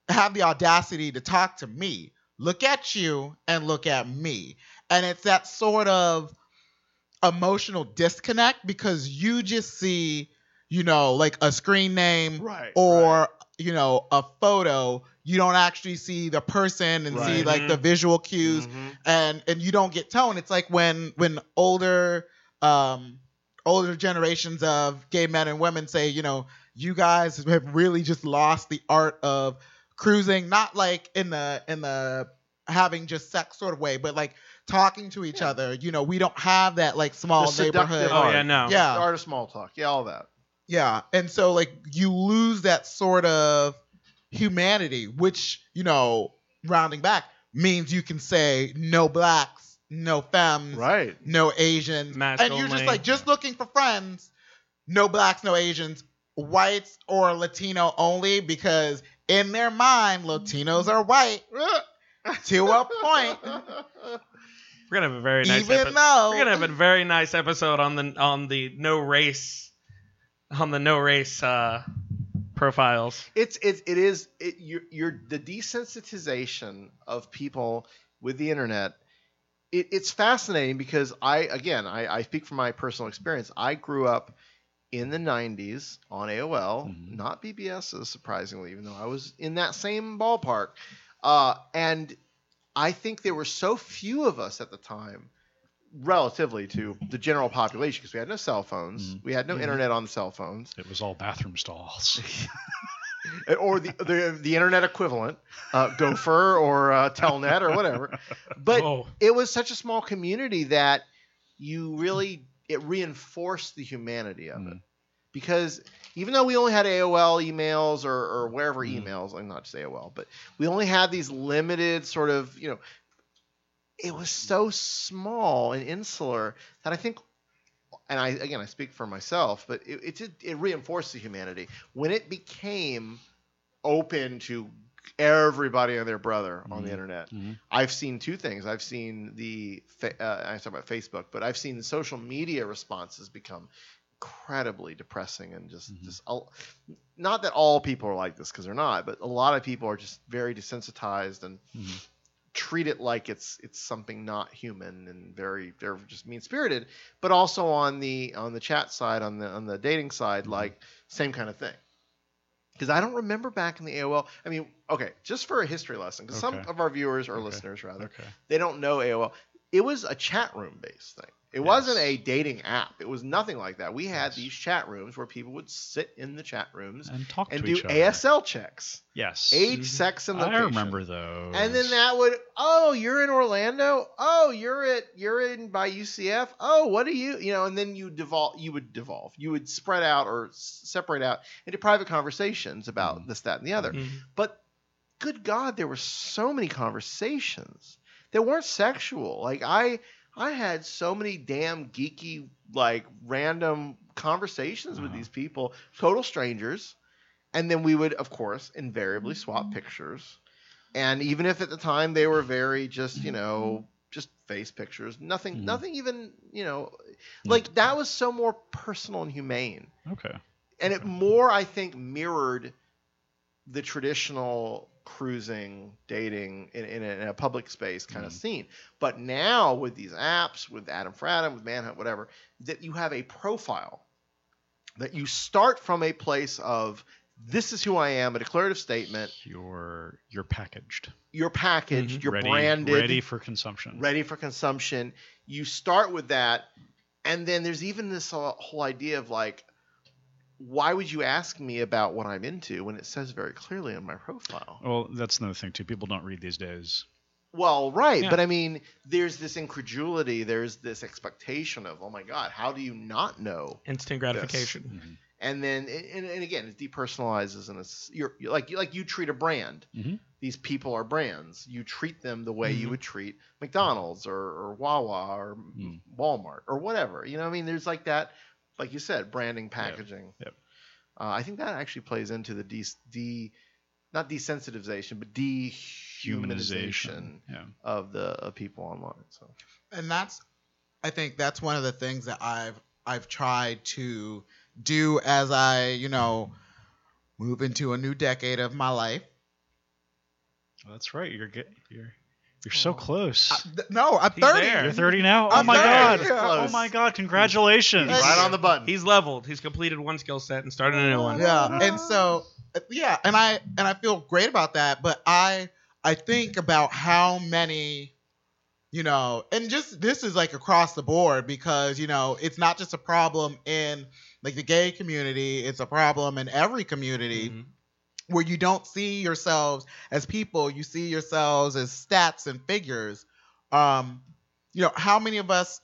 have the audacity to talk to me? Look at you and look at me. And it's that sort of emotional disconnect because you just see you know like a screen name Right, or you know a photo. You don't actually see the person and see Right. like the visual cues. Mhm. and and you don't get tone. It's like when when older um older generations of gay men and women say you know you guys have really just lost the art of cruising not like in the in the having just sex sort of way but like talking to each other you know we don't have that like small The neighborhood Oh, art. yeah, no. The yeah art of small talk. Yeah, all that. yeah, and so like you lose that sort of humanity, which you know, rounding back means you can say no blacks, no femmes, Right. no Asians, Mask and you're just like just looking for friends, no blacks, no Asians, whites or Latino only, because in their mind Latinos are white to a point. We're gonna have a very nice. Even epi- though- we're gonna have a very nice episode on the on the no race, on the no race uh, profiles. It's it, it is it you're, you're the desensitization of people with the internet. It, it's fascinating because I again I, I speak from my personal experience. I grew up in the 90s on AOL, not BBS, surprisingly, even though I was in that same ballpark. Uh, and I think there were so few of us at the time, relatively to the general population, because we had no cell phones, we had no internet on the cell phones. It was all bathroom stalls. or the, the the internet equivalent, uh, Gopher or uh, Telnet or whatever. But Whoa. it was such a small community that you really it reinforced the humanity of it because even though we only had AOL emails or, or wherever mm-hmm. emails, I'm not just AOL, but we only had these limited sort of you know. It was so small and insular that I think and I again I speak for myself, but it it, did, it reinforced the humanity when it became open to everybody and their brother on the mm-hmm. internet. Mm-hmm. I've seen two things. I've seen the uh, I talk about Facebook, but I've seen the social media responses become incredibly depressing and just mm-hmm. just all- not that all people are like this because they're not, but a lot of people are just very desensitized and mm-hmm. treat it like it's it's something not human and very they're just mean spirited but also on the on the chat side on the on the dating side mm-hmm. like same kind of thing. Because i don't remember back in the aol i mean okay just for a history lesson because some of our viewers or listeners rather Okay. they don't know aol it was a chat room based thing it wasn't a dating app it was nothing like that we had these chat rooms where people would sit in the chat rooms And talk and to do each other. asl checks Yes. age mm-hmm. sex and location I remember those. and then that would, oh, you're in Orlando. Oh, you're at you're in by UCF. Oh, what are you? You know, and then you devolve. You would devolve. You would spread out or separate out into private conversations about mm-hmm. this, that, and the other. Mm-hmm. But good God, there were so many conversations that weren't sexual. Like I, I had so many damn geeky, like random conversations with uh-huh. these people, total strangers, and then we would, of course, invariably swap mm-hmm. pictures. And even if at the time they were very just, you know, just face pictures, nothing, mm-hmm. nothing even, you know, like that was so more personal and humane. Okay. and it more I think mirrored the traditional cruising, dating in, in, a, in a public space kind of mm-hmm. scene. But now with these apps, with Adam for Adam, with Manhunt, whatever, that you have a profile that you start from a place of this is who I am, a declarative statement. You're you're packaged. You're packaged. Mm-hmm. You're ready, branded. ready for consumption. ready for consumption. You start with that, and then there's even this whole idea of like, why would you ask me about what I'm into when it says very clearly in my profile? Well, that's another thing too. People don't read these days. Well, right, Yeah. but I mean, there's this incredulity, there's this expectation of, oh my God, how do you not know? Instant this? gratification. And then, and, and again, it depersonalizes, and it's you're, you're like like you treat a brand. Mhm. These people are brands. You treat them the way you Mhm. would treat McDonald's or, or Wawa or Walmart or whatever. You know, what I mean, there's like that, like you said, branding, packaging. Yep. Uh, I think that actually plays into the de, de not desensitization, but dehumanization Yeah. of the of people online. So and that's I think that's one of the things that I've I've tried to do as I, you know, move into a new decade of my life. That's right. You're get, you're you're so close. Th- No, I'm 30. You're 30 now. Oh I'm my 30, god. yeah. Oh my god. Congratulations. Right on the button. He's leveled. He's completed one skill set and started a new one. Yeah, and so uh, yeah, and I and I feel great about that. But I I think about how many, you know, and just this is like across the board because you know it's not just a problem in like the gay community; it's a problem in every community. Where you don't see yourselves as people, you see yourselves as stats and figures. Um, you know, how many of us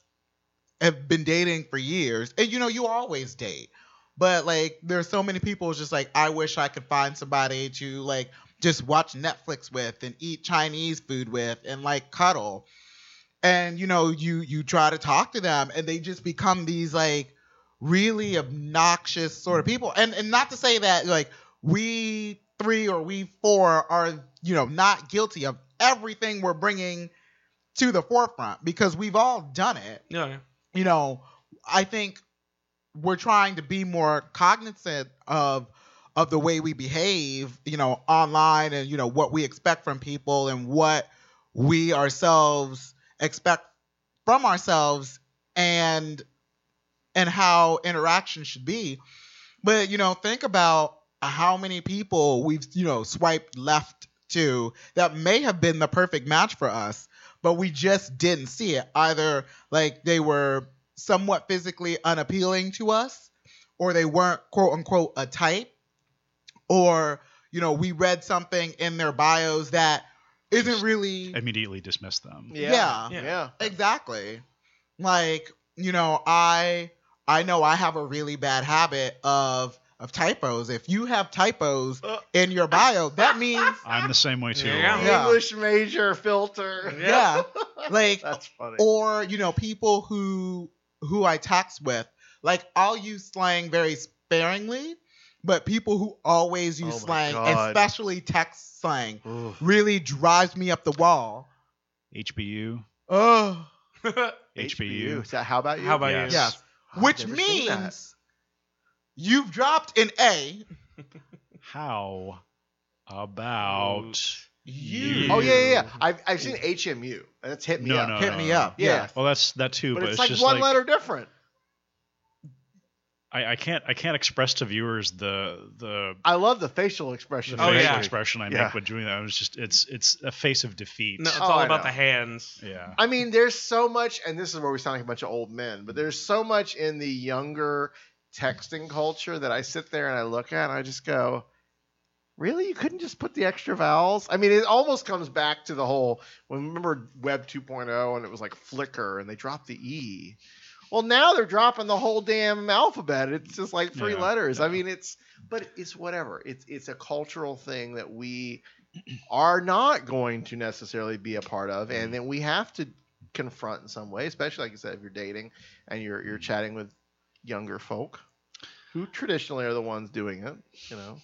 have been dating for years? And you know, you always date. But like there's so many people just like I wish I could find somebody to like just watch Netflix with and eat Chinese food with and like cuddle. And you know, you you try to talk to them and they just become these like really obnoxious sort of people. And and not to say that like we three or we four are you know not guilty of everything we're bringing to the forefront because we've all done it Yeah, you know, I think we're trying to be more cognizant of of the way we behave, you know, online and you know what we expect from people and what we ourselves expect from ourselves and and how interaction should be. But you know, think about how many people we've, you know, swiped left to that may have been the perfect match for us, but we just didn't see it. Either like they were somewhat physically unappealing to us, or they weren't quote unquote a type, or you know, we read something in their bios that isn't really Immediately dismiss them. yeah, yeah. exactly. Like, you know, I I know I have a really bad habit of of typos. If you have typos uh. in your bio, that means I'm the same way too. Yeah. English major filter. yeah. Like That's funny. or, you know, people who who I text with, like I'll use slang very sparingly, but people who always use Oh slang, God. especially text slang, really drives me up the wall. HBU. Oh. HBU. So how about you? How about Yes. you? Yes. I've Which never that. means you've dropped an A. How about You. Oh yeah, yeah, yeah. I've I've seen HMU. That's hit me no, up. no, Hit no, me no. up. Yeah. Well, that's that too, but, but, it's, like just one like letter different. I, I can't I can't express to viewers the the I love the facial expression. the Oh, facial yeah. expression I Yeah. make when doing that. It was just it's it's a face of defeat. No, it's Oh, all I about know. the hands. Yeah. I mean, there's so much, and this is where we sound like a bunch of old men, but there's so much in the younger texting culture that I sit there and I look at and I just go, really? You couldn't just put the extra vowels? I mean, it almost comes back to the whole, when remember Web 2.0 and it was like Flickr and they dropped the E. Well, now they're dropping the whole damn alphabet. It's just like three Yeah, letters. I mean, it's, but it's whatever. It's it's a cultural thing that we are not going to necessarily be a part of, and mm-hmm. then we have to confront in some way, especially like you said, if you're dating and you're you're chatting with younger folk who traditionally are the ones doing it. You know,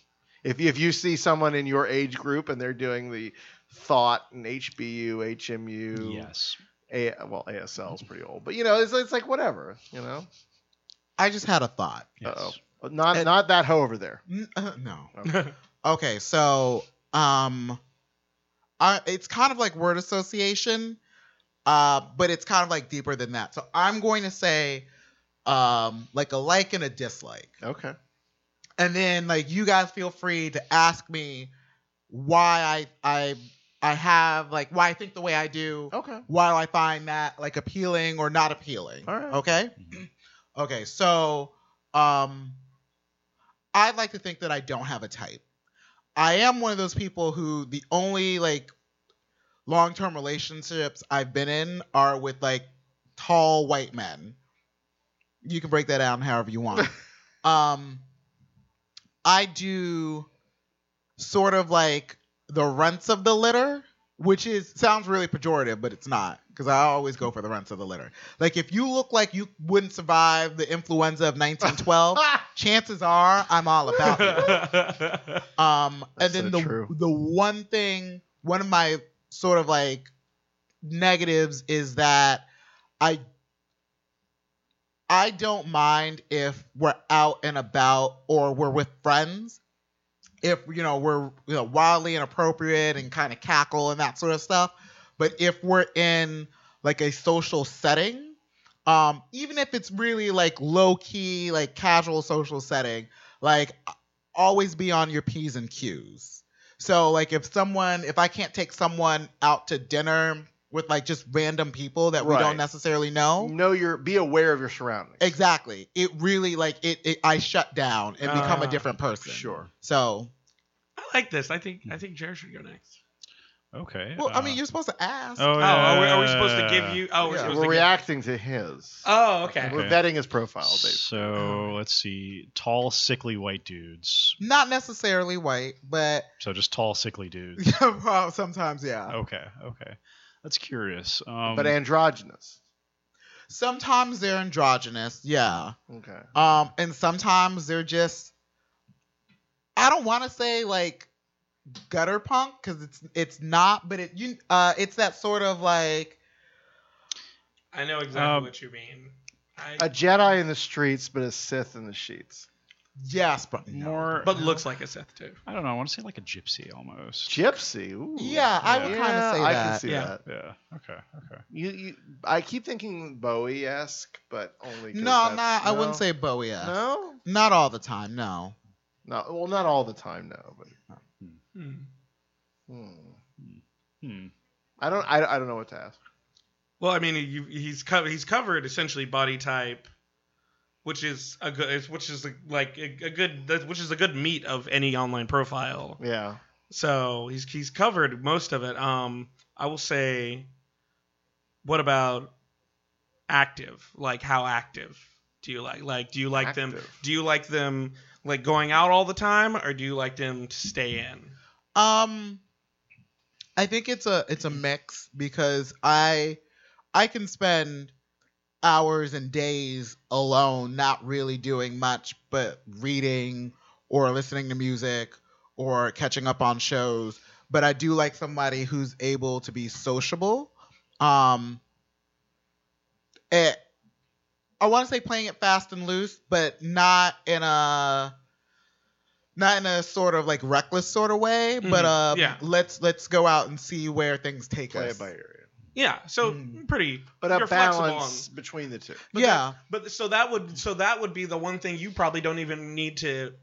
if if you see someone in your age group and they're doing the thought and HBU, HMU, Yes. A, well ASL is pretty old, but you know, it's it's like whatever. You know, I just had a thought. Yes. Uh-oh. not And- not that hoe over there. N- uh, no. okay, so um I, it's kind of like word association, uh, but it's kind of like deeper than that. So I'm going to say um, like a like and a dislike. Okay. and then like you guys feel free to ask me why I I I have like why I think the way I do. Okay. Why I find that like appealing or not appealing? All right. Okay. okay. So um, I'd like to think that I don't have a type. I am one of those people who the only like long term relationships I've been in are with like tall white men. You can break that down however you want. um, I do sort of like the runts of the litter, which is sounds really pejorative, but it's not because I always go for the runts of the litter. Like if you look like you wouldn't survive the influenza of 1912, chances are I'm all about it. Um, and then so the true. the one thing, one of my sort of like negatives is that I I don't mind if we're out and about or we're with friends. If you know we're you know wildly inappropriate and kind of cackle and that sort of stuff, but if we're in like a social setting, um, even if it's really like low key, like casual social setting, like always be on your P's and Q's. So like if someone if I can't take someone out to dinner with like just random people that we Right. don't necessarily know. Know your be aware of your surroundings. Exactly. It really like it, it I shut down and become a Ah, different person. Sure. So I like this. I think I think Jared should go next. Okay. well, I uh, mean you're supposed to ask. Oh, Oh, are we, are we supposed to give you? Oh, we're Yeah, We're to give- reacting to his. Oh, okay. We're Okay. vetting his profile. Basically. So let's see. Tall, sickly white dudes. Not necessarily white, but So just tall, sickly dudes. well, sometimes yeah. Okay. Okay. That's curious. Um, but androgynous. Sometimes they're androgynous, yeah. Okay. Um, and sometimes they're just I don't want to say like gutter punk because it's it's not, but it you uh it's that sort of like I know exactly Um, what you mean. I, A Jedi in the streets, but a Sith in the sheets. Yes, but no. more. but looks like a Sith too. I don't know. I want to say like a gypsy almost. Gypsy. Ooh. Yeah, I would kind of say I that. can see Yeah. that. Yeah. Okay. Okay. You, you, I keep thinking Bowie esque, but only. No, that's- not I wouldn't say Bowie. esque. No. Not all the time, no. No. Well, not all the time, no. But Hmm. hmm. Hmm. I don't. I, I don't know what to ask. Well, I mean, you, he's covered. He's covered essentially body type, which is a good, which is a, like a, a good, which is a good meat of any online profile. Yeah. So he's he's covered most of it. Um, I will say, what about active? Like how active do you like? Like do you like them? Do you like them like going out all the time, or do you like them to stay in? Um, I think it's a it's a mix because I I can spend hours and days alone, not really doing much but reading or listening to music or catching up on shows. But I do like somebody who's able to be sociable. Um, it, I want to say playing it fast and loose, but not in a not in a sort of like reckless sort of way, but Mhm, uh, yeah. let's let's go out and see where things take Play us. it by ear. Yeah. So Mm. pretty. But a you're on- balance between the two. But yeah, that- but so that would so that would be the one thing you probably don't even need to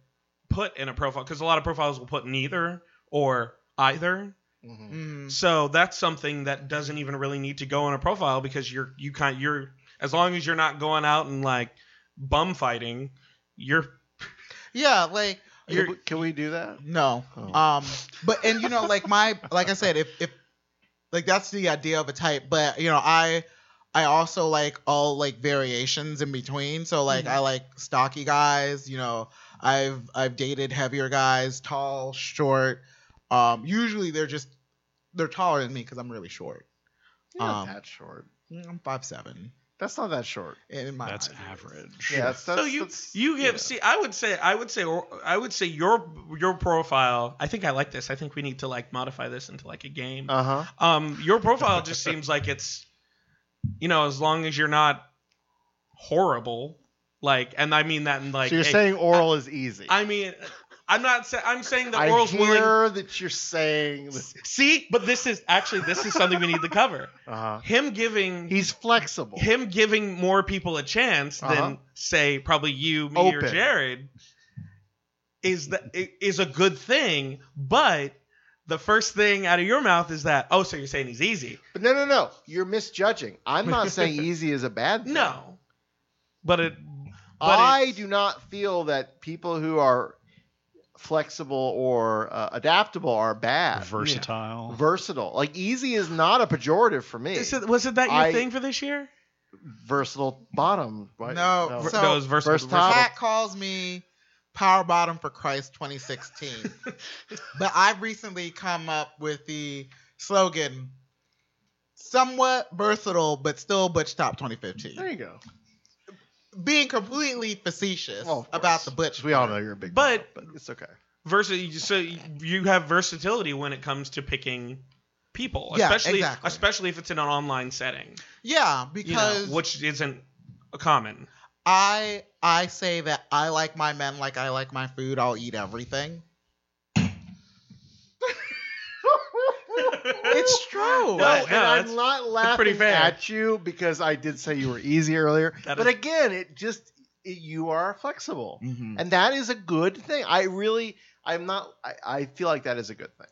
put in a profile because a lot of profiles will put neither or either. Mhm. Mhm. So that's something that doesn't even really need to go in a profile because you're you kind you're as long as you're not going out and like bum fighting, you're yeah, like Can we, can we do that? No. Oh. Um but and you know like my like I said if if like that's the idea of a type but you know I I also like all like variations in between. So like I like stocky guys you know I've I've dated heavier guys tall short. Um usually they're just they're taller than me cuz I'm really short. You're not Um, that short. I'm five seven That's not that short. in my That's eyes. average. Yeah, that's, that's so you that's- you give yeah. see I would say I would say I would say your your profile I think I like this I think we need to like modify this into like a game Uh-huh. um your profile just seems like it's you know as long as you're not horrible like and i mean that in like so you're a- saying oral is easy. i mean I'm not saying. I'm saying that I Oral's hear willing. that you're saying. That, See, but this is actually this is something we need to cover. uh-huh. Him giving He's flexible. him giving more people a chance Uh-huh. than say probably you, me, or Open. Jared is that is a good thing. But the first thing out of your mouth is that oh, so you're saying he's easy? But no, no, no. You're misjudging. I'm not saying easy is a bad thing. No, but it. But I do not feel that people who are flexible or uh, adaptable are bad. Versatile. Versatile. Like easy is not a pejorative for me. Is it, was it that your I- thing for this year? Versatile bottom. right? No, so Those versatile- versatile. Pat calls me Power Bottom for Christ 2016. but I've recently come up with the slogan somewhat versatile, but still Butch Top 2015. There you go. Being completely facetious oh, Well, about the Butch. We all know you're a big But- fan, but it's okay. Versus, so you have versatility when it comes to picking people, Yeah, especially exactly. especially if it's in an online setting, Yeah, you know, because which isn't common. I I say that I like my men like I like my food. I'll eat everything. It's true. No, No, and no, I'm not laughing fair. at you because I did say you were easy earlier. That but is- again, it just it, you are flexible, Mhm. and that is a good thing. I really, I'm not. I, I feel like that is a good thing.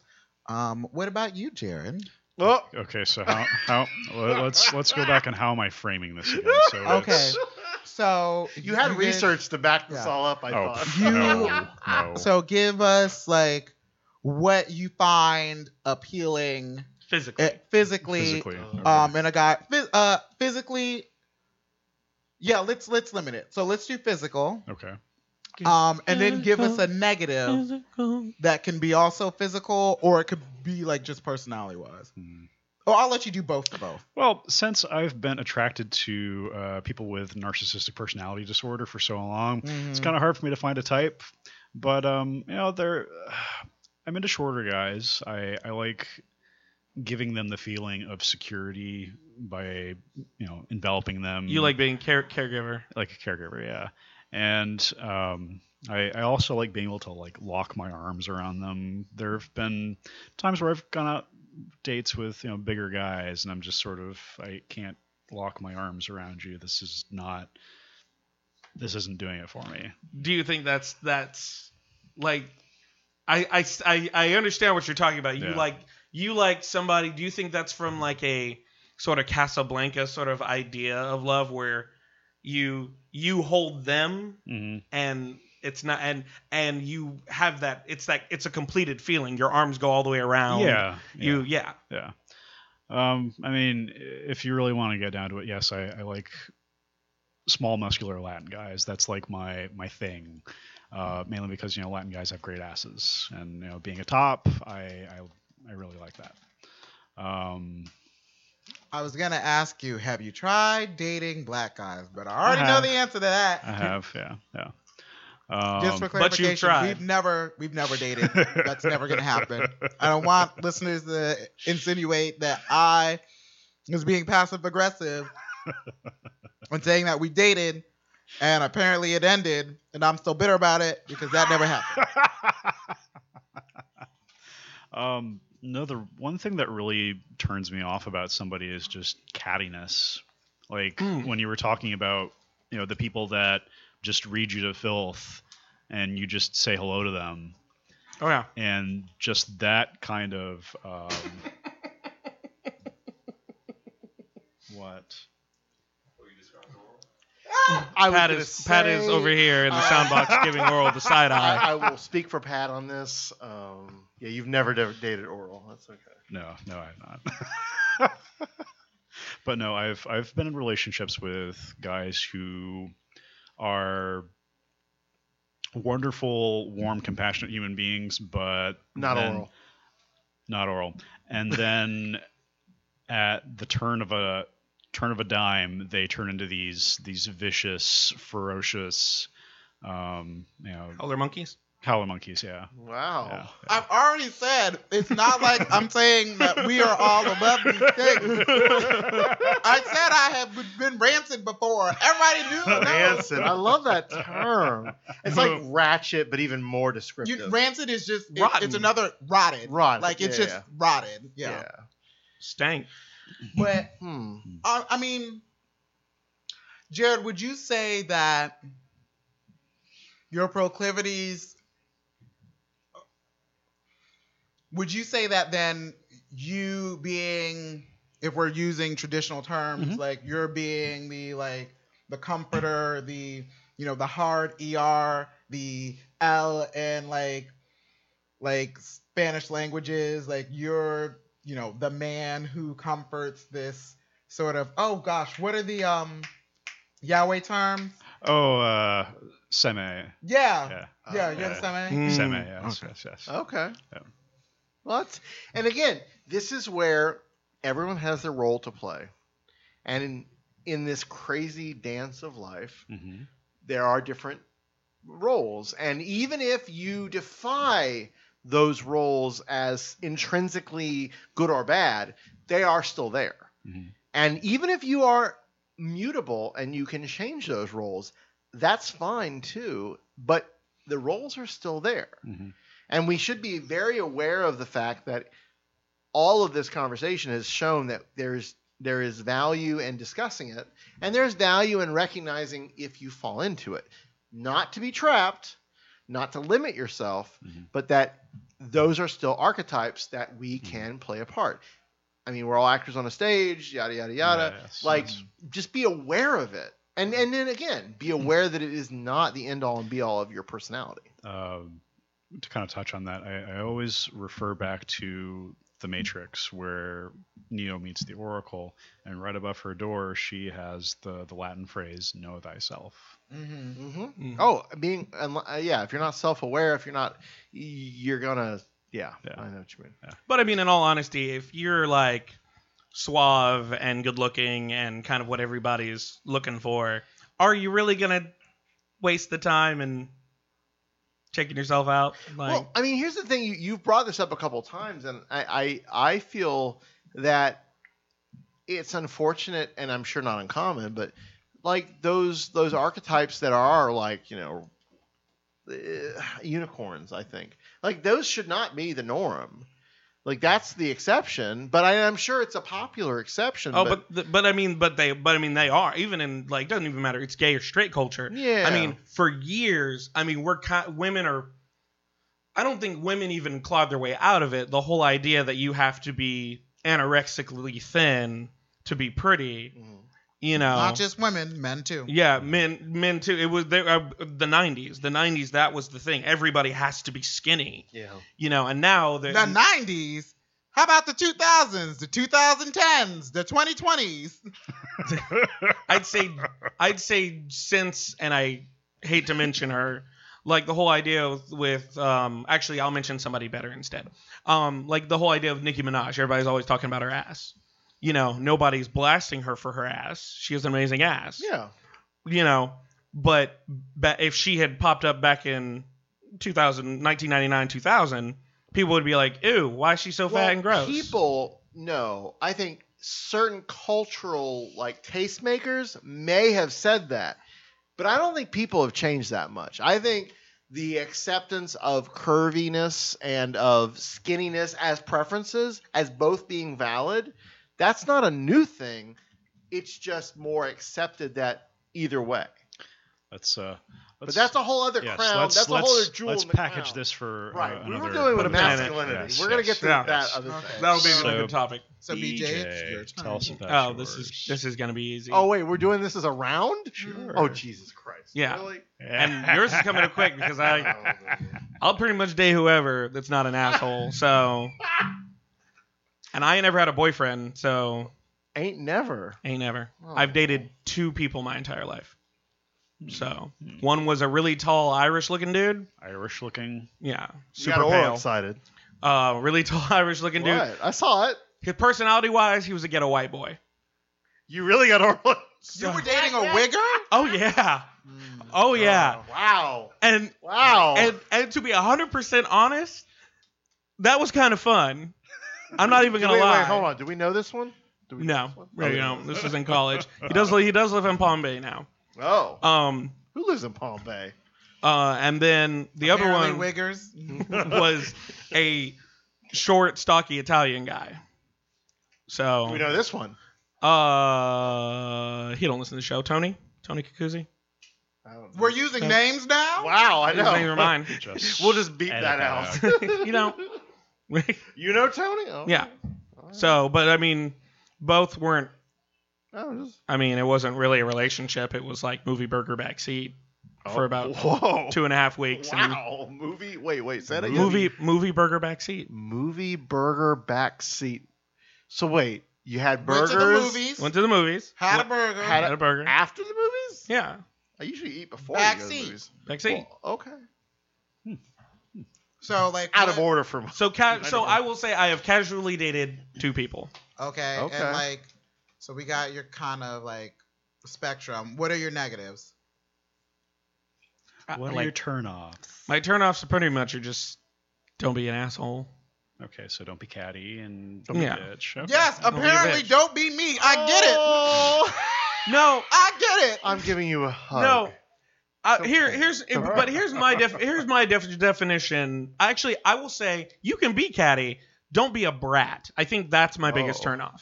Um, what about you, Jared? Oh, Okay, so how how let- let's let's go back and how am I framing this again? So Okay. So you had did- research to back this Yeah. all up. I Oh, thought. You- no, no. So give us like what you find appealing Physically, uh, physically, physically. okay. um, in a guy. Phys- uh, physically. Yeah, let's let's limit it. So let's do physical. okay. Um, and then give us a negative that can be also physical, or it could be like just personality wise. Hmm. Or I'll let you do both of both. Well, since I've been attracted to uh, people with narcissistic personality disorder for so long, it's Mhm. kind of hard for me to find a type. But um, you know, they're I'm into shorter guys. I I like giving them the feeling of security by you know enveloping them. you like being care- caregiver. like a caregiver, yeah. And um, I, I also like being able to like lock my arms around them. There have been times where I've gone out dates with you know bigger guys, and I'm just sort of I can't lock my arms around you. This is not. This isn't doing it for me. Do you think that's that's like I I, I, I understand what you're talking about. You Yeah. like you like somebody. Do you think that's from like a sort of Casablanca sort of idea of love where you you hold them hmm and it's not and and you have that it's like it's a completed feeling your arms go all the way around Yeah, you yeah Yeah. Um, I mean, if you really want to get down to it, yes, I, I like small, muscular Latin guys. That's like my my thing. Uh, mainly because you know Latin guys have great asses, and you know being a top, I I, I really like that. Um, I was gonna ask you, have you tried dating black guys? But I already I know the answer to that. I have, yeah, yeah. Um, Just for but clarification, tried. we've never we've never dated. That's never gonna happen. I don't want listeners to insinuate that I was being passive aggressive when saying that we dated and apparently it ended and I'm still bitter about it because that never happened. um, no, the one thing that really turns me off about somebody is just cattiness. Like Mm. when you were talking about, you know, the people that just read you to filth and you just say hello to them. oh yeah And just that kind of um, what? I pat gonna is pat is over here in the Uh, sound box giving oral the side I, eye I will speak for Pat on this. Um, yeah, you've never de- dated oral. That's okay. No, no, I have not. but no, I've I've been in relationships with guys who are wonderful, warm, compassionate human beings, but Not then- oral. Not oral. And then at the turn of a turn of a dime, they turn into these these vicious, ferocious, um, you know, older monkeys Howler monkeys, yeah. Wow. Yeah. I've already said it's not like I'm saying that we are all above these things. I said I have been rancid before. Everybody knew. knows. Rancid. I love that term. It's like ratchet, but even more descriptive. You, rancid is just it- Rotten. it's another rotted. Rotted, Like it's yeah, just yeah. rotted. Yeah. yeah. Stank. But Hmm. I, I mean, Jared, would you say that your proclivities? Would you say that then you being, if we're using traditional terms, Mhm. like you're being the like the comforter, the you know the hard er, the l and like like Spanish languages, like you're you know the man who comforts this sort of oh gosh, what are the um yaoi terms? Oh, uh, seme. Yeah, Yeah. yeah, you're yeah. the seme. Mm. Seme, yes, yes, yes. Okay. Yeah. That's, and again, this is where everyone has their role to play, and in in this crazy dance of life, hmm there are different roles, and even if you defy those roles as intrinsically good or bad, they are still there. Mhm. And even if you are mutable and you can change those roles, that's fine too. But the roles are still there. Mhm. And we should be very aware of the fact that all of this conversation has shown that there's there is value in discussing it, and there's value in recognizing if you fall into it. Not to be trapped, not to limit yourself, Mhm. but that those are still archetypes that we can play a part. I mean, we're all actors on a stage, yada yada yada. Yes, like, yes. just be aware of it, and and then again, be aware that it is not the end all and be all of your personality. um, to kind of touch on that, I, I always refer back to the Matrix, where Neo meets the Oracle, and right above her door, she has the the Latin phrase "Know thyself." Mm-hmm. Mm-hmm. Mhm. Oh, being unli- uh, yeah, if you're not self-aware, if you're not, you're gonna yeah, Yeah. I know what you mean. But I mean, in all honesty, if you're like suave and good looking and kind of what everybody's looking for, are you really gonna waste the time and checking yourself out? Like, well, I mean, here's the thing: you, you've brought this up a couple times, and I, I I feel that it's unfortunate, and I'm sure not uncommon, but like those those archetypes that are like you know eh, unicorns, I think like those should not be the norm. Like that's the exception, but I, I'm sure it's a popular exception. oh, but but, but I mean, but they but I mean they are even in like doesn't even matter. It's gay or straight culture. Yeah. I mean, for years, I mean, we're women are. I don't think women even clawed their way out of it. The whole idea that you have to be anorexically thin to be pretty, Mhm. You know. Not just women, men too. Yeah, men, men too. It was there, uh, the '90s. The '90s, that was the thing. Everybody has to be skinny, yeah, you know. And now the, The '90s. How about the 2000s, the 2010s, the 2020s? I'd say, I'd say since, and I hate to mention her, like the whole idea with, with um, actually, I'll mention somebody better instead. Um, like the whole idea of Nicki Minaj. Everybody's always talking about her ass. You know, nobody's blasting her for her ass. She has an amazing ass. yeah. you know, but if she had popped up back in 2000, 1999, 2000, people would be like, ew, why is she so Well, fat and gross? People no. I think certain cultural like tastemakers may have said that, but I don't think people have changed that much. I think the acceptance of curviness and of skinniness as preferences as both being valid, that's not a new thing. It's just more accepted that either way. Let's uh, But let's, that's a whole other yes, crown. that's a whole other jewel Let's in the package crown. this for Right. Uh, we another. were going put with a pin in it. masculinity. Yes, we're going to get to Yeah. that other Okay. thing. That'll be So- another topic. So BJ, it's your turn. tell us about Oh, this is this is gonna be easy. Oh wait, we're doing this as a round? Sure. Oh Jesus Christ! Yeah. Really? and yours is coming up quick because I I'll pretty much date whoever that's not an asshole. So, and I ain't never had a boyfriend, so Ain't never. ain't never. Oh. I've dated two people my entire life. Hmm. So hmm. one was a really tall Irish-looking dude. Irish looking. Yeah, You super got oral pale. excited. Uh, really tall Irish-looking dude. What? I saw it. His personality-wise, he was a ghetto white boy. You really got oral. You were dating a wigger? Oh yeah. Hmm. Oh yeah. Oh, wow. And Wow. and and to be hundred percent honest, that was kind of fun. I'm not even gonna we- lie. Wait, hold on. Do we know this one? Do we know No, this one? really, Oh, no. This is in college. He does he does live in Palm Bay now. Oh. Um. Who lives in Palm Bay? Uh. And then the other Apparently one Wiggers. was a short, stocky Italian guy. So Do we know this one? Uh, he don't listen to the show. Tony, Tony Kikuzi. I don't know. We're using No. names now. Wow, I His names know. are mine. Just We'll just beat edit that out. you know. you know Tony? Oh, yeah. So, but I mean, both weren't. Oh, just, I mean, it wasn't really a relationship. It was like movie burger backseat for Oh, about whoa. two and a half weeks. and Wow. Movie. Wait, wait. Say that again. movie movie burger backseat. Movie burger back seat. So wait, you had burgers. Went burgers to the movies. Went to the movies. Had a burger. Had Had a burger. after the movies? Yeah, I usually eat before Back you go to the movies. backseat. Well, okay. Hmm. So mm-hmm. like Out what- of order for So, ca- so don't. I will say I have casually dated two people. Okay. Okay. And like, so we got your kind of like spectrum. What are your negatives? Uh, what are like, your turnoffs? my turnoffs are pretty much are just don't be an asshole. Okay, so don't be catty and don't Yeah. be a bitch. Okay. Yes. Don't be Apparently, bitch. don't be me. I get it. Oh, No, I get it. I'm giving you a hug. no. Uh, here, here's, but here's my def, here's my def, definition. Actually, I will say you can be catty. Don't be a brat. I think that's my biggest Oh. turnoff.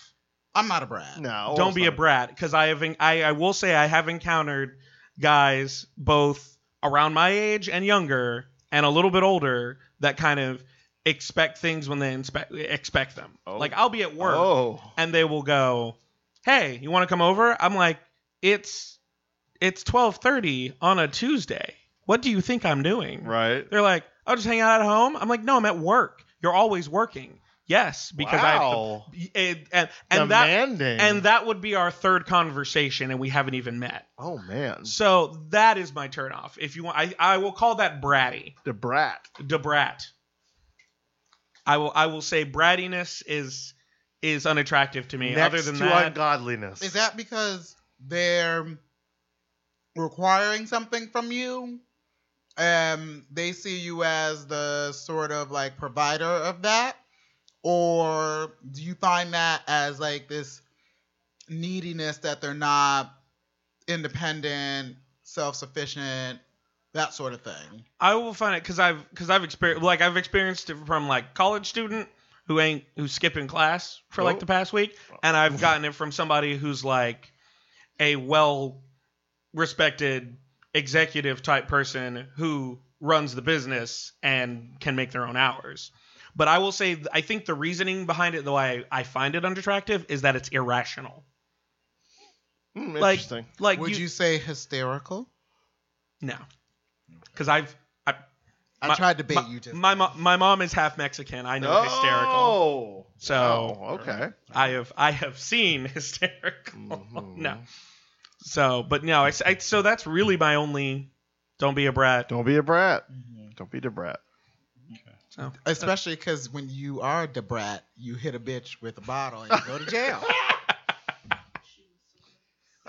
I'm not a brat. No. Don't be a brat because I have. I, I will say I have encountered guys both around my age and younger and a little bit older that kind of expect things when they inspect, expect them. Oh. Like I'll be at work Oh. and they will go, "Hey, you want to come over?" I'm like, "It's it's 12:30 on a Tuesday. What do you think I'm doing?" Right. They're like, "I'll just hang out at home." I'm like, "No, I'm at work. You're always working." Yes, because I have wow. to, and and, and that Demanding. and that would be our third conversation, and we haven't even met. Oh man. So that is my turnoff. If you want, I, I will call that bratty, The brat. the brat. I will I will say brattiness is is unattractive to me. Next Other than to that, ungodliness. Is that because they're requiring something from you? And they see you as the sort of like provider of that? Or do you find that as like this neediness that they're not independent, self sufficient, that sort of thing? I will find it because I've because I've experienced like I've experienced it from like college student who ain't who's skipping class for like Oh. the past week, and I've gotten it from somebody who's like a well respected executive type person who runs the business and can make their own hours. But I will say I think the reasoning behind it, though I, I find it unattractive, is that it's irrational. Like interesting. like Would you, say hysterical? no, because I've I, I My- tried to bait my, you just my, mo- my mom is half Mexican. I know hysterical. Oh. So Oh, okay. I have I have seen hysterical. Mhm. no. So, but no, I, I- so that's really my only. Don't be a brat. Don't be a brat. Mm-hmm. Don't be the brat. So Especially because when you are the brat, you hit a bitch with a bottle and you go to jail.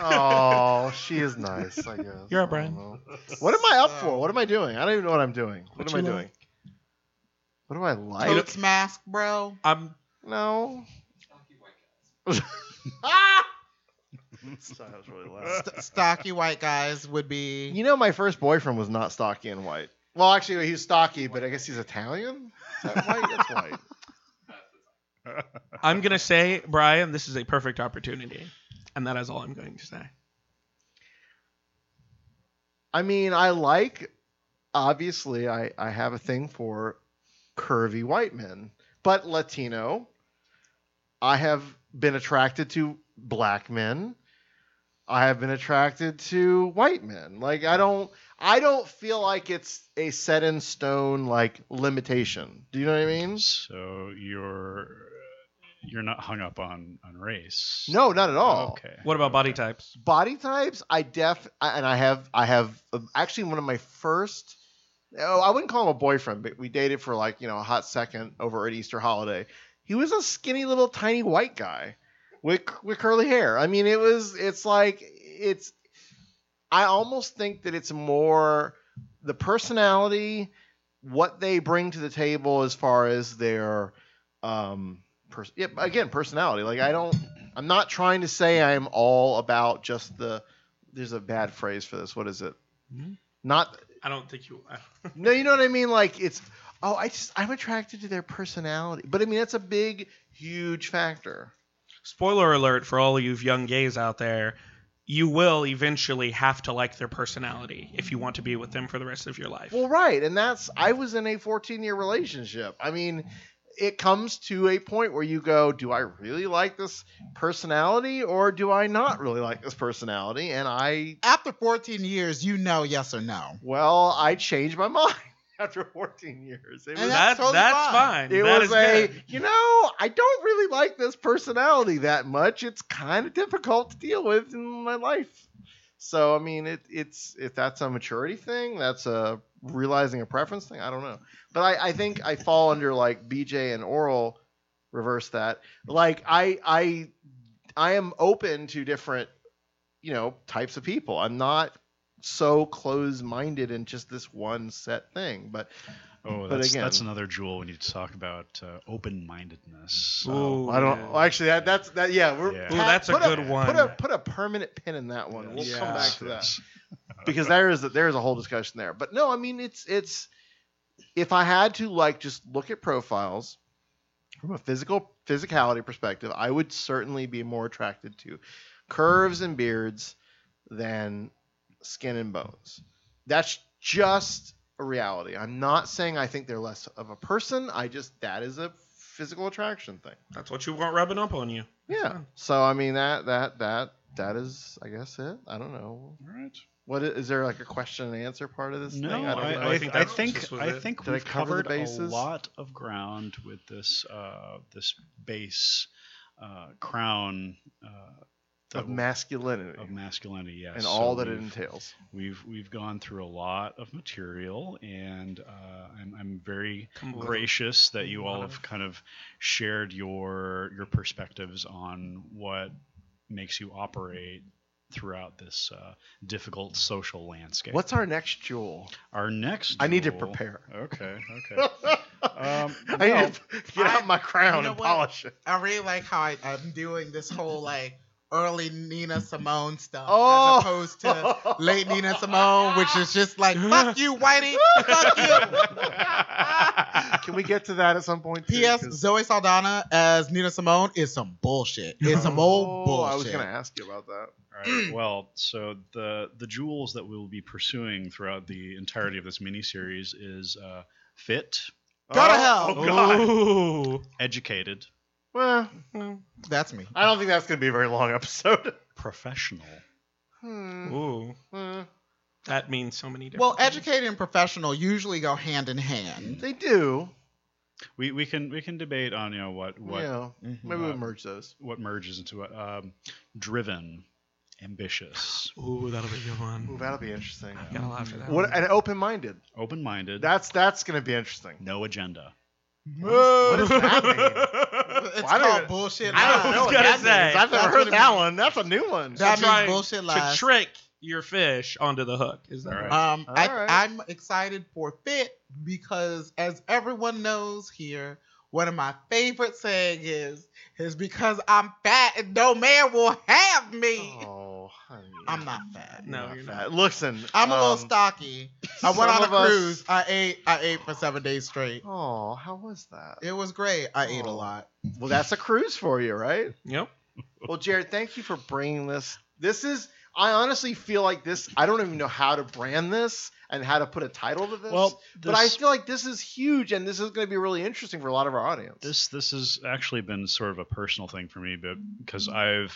Oh, she is nice. I guess. You're a I brat. What am I up for? What am I doing? I don't even know what I'm doing. What, What am I you doing? What do I like? Totes mask, bro. I'm No. ah! that was really loud. St- stocky white guys would be. You know, my first boyfriend was not stocky and white. Well, actually, he's stocky, but I guess he's Italian. Is that white? That's white. I'm gonna say, Brian, this is a perfect opportunity, and that is all I'm going to say. I mean, I like. Obviously, I I have a thing for curvy white men, but Latino. I have been attracted to black men. I have been attracted to white men. Like I don't I don't feel like it's a set in stone like limitation. Do you know what I mean? So you're you're not hung up on on race. No, not at all. Okay. What about body types? body types i def and i have i have uh, actually one of my first oh i wouldn't call him a boyfriend but we dated for like you know a hot second over at easter holiday he was a skinny little tiny white guy with with curly hair i mean it was it's like it's I almost think that it's more the personality, what they bring to the table as far as their um pers- yeah, again personality. Like I don't I'm not trying to say I'm all about just the there's a bad phrase for this. What is it? Mhm. Not I don't think you. No, you know what I mean? Like it's oh, I just I'm attracted to their personality. But I mean that's a big, huge factor. Spoiler alert for all you young gays out there. You will eventually have to like their personality if you want to be with them for the rest of your life. Well, right, and that's I was in a 14 year relationship. I mean, it comes to a point where you go, do I really like this personality or do I not really like this personality? And I After 14 years, you know yes or no. well, I changed my mind after 14 years. It And that's That's totally that's fine. fine. it That was is a good. you know i don't really like this personality that much it's kind of difficult to deal with in my life so i mean it, it's if that's a maturity thing that's a realizing a preference thing i don't know but i, I think i fall under like bj and oral reverse that like i i i am open to different you know types of people i'm not so close-minded in just this one set thing but Oh, But that's, again- that's another jewel we need to talk about uh, open-mindedness. Ooh, I don't. yeah. well, actually, that that's that. Yeah, we're. Yeah. Ooh, that's a put good Put one. a put a permanent pin in that one. We'll come back to that because there is a, there is a whole discussion there. But no, I mean it's it's if I had to like just look at profiles from a physical physicality perspective, I would certainly be more attracted to curves and beards than skin and bones. That's just a reality. I'm not saying I think they're less of a person. I just that is a physical attraction thing. That's what you want rubbing up on you. Yeah. So I mean that that that that is I guess it. I don't know. All right. What is, is there like a question and answer part of this No, thing? I, don't I, know. I, I think think I think I it. think Did we've cover covered a lot of ground with this uh, this base uh, crown uh, that of masculinity of masculinity. Yes, and So all that it entails. We've we've gone through a lot of material, and uh, I'm I'm very Come with- gracious that you all have kind of shared your your perspectives on what makes you operate throughout this uh, difficult social landscape. What's our next jewel? our next? I need to prepare. Okay, okay. Um, I need to get out my crown you know and what? polish it. I really like how I, I'm doing this whole like early Nina Simone stuff Oh. as opposed to late Nina Simone, which is just like fuck you, Whitey, fuck you. Can we get to that at some point? too? P.S. 'Cause- Zoe Saldana as Nina Simone is some bullshit. It's some old Oh, bullshit. I was gonna ask you about that. All right. Well, so the the jewels that we'll be pursuing throughout the entirety of this miniseries is uh, fit, Go to Oh, hell. Oh God. Ooh. educated, Well, That's me. I don't think that's gonna be a very long episode. professional. Hmm. Ooh. Hmm. That means so many different Well, things. educated and professional usually go hand in hand. They do. We we can we can debate on you know what what yeah. Mhm. Maybe we'll merge those. what merges into what um, driven, ambitious, Ooh, that'll be a good Ooh, one. that'll be interesting. Got a lot for that. What one. and open-minded. open minded, That's that's gonna be interesting. no agenda. What does that mean? It's Well, I don't called even- bullshit I don't lies. know what gonna that say. means. I've never That's heard that means. one. That's a new one. That To try means bullshit to trick your fish onto the hook. Is that right? right. Um, I, All right. I'm excited for Fit because, as everyone knows here, one of my favorite saying is, "is because I'm fat and no man will have me." Oh, honey. I'm not fat. No, you're not. Listen, I'm a little um, stocky. I went on a of us- cruise. I ate. I ate for seven days straight. Oh, how was that? It was great. I ate a Oh. lot. Well, that's a cruise for you, right? Yep. Well, Jared, thank you for bringing this. This is, I honestly feel like this. I don't even know how to brand this and how to put a title to this. Well, but I feel like this is huge, and this is going to be really interesting for a lot of our audience. This this has actually been sort of a personal thing for me, but because I've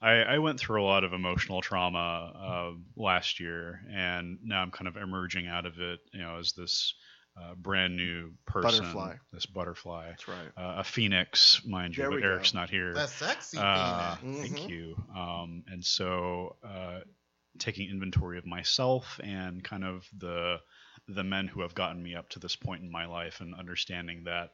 I, I went through a lot of emotional trauma uh, last year, and now I'm kind of emerging out of it, you know, as this uh, brand new person, Butterfly. this butterfly, That's right. uh, a phoenix, mind you, There but we go. Eric's not here. The sexy Uh, penis. Thank Mhm. you. Um, and so, uh, taking inventory of myself and kind of the the men who have gotten me up to this point in my life, and understanding that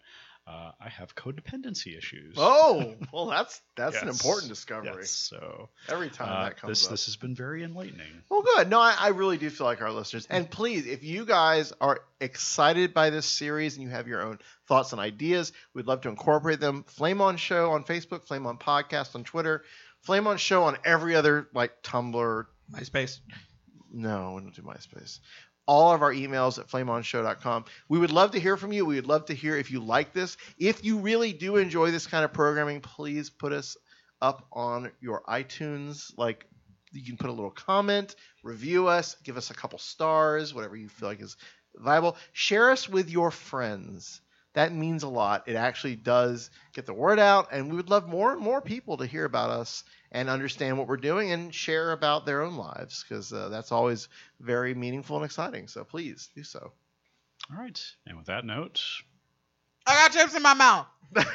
uh, I have codependency issues. Oh, well, that's that's an important discovery. Yes, so Every time uh, that comes this up. this has been very enlightening. Well, good. No, I, I really do feel like our listeners. And please, if you guys are excited by this series and you have your own thoughts and ideas, we'd love to incorporate them. Flame On Show on Facebook, Flame On Podcast on Twitter, Flame On Show on every other like Tumblr. MySpace. No, we don't do MySpace. All of our emails at flameonshow.com. We would love to hear from you. We would love to hear if you like this. If you really do enjoy this kind of programming, please put us up on your iTunes. Like you can put a little comment, review us, give us a couple stars, whatever you feel like is viable. Share us with your friends. That means a lot. It actually does get the word out, and we would love more and more people to hear about us and understand what we're doing and share about their own lives because uh, that's always very meaningful and exciting. So please do so. All right, and with that note, I got chips in my mouth.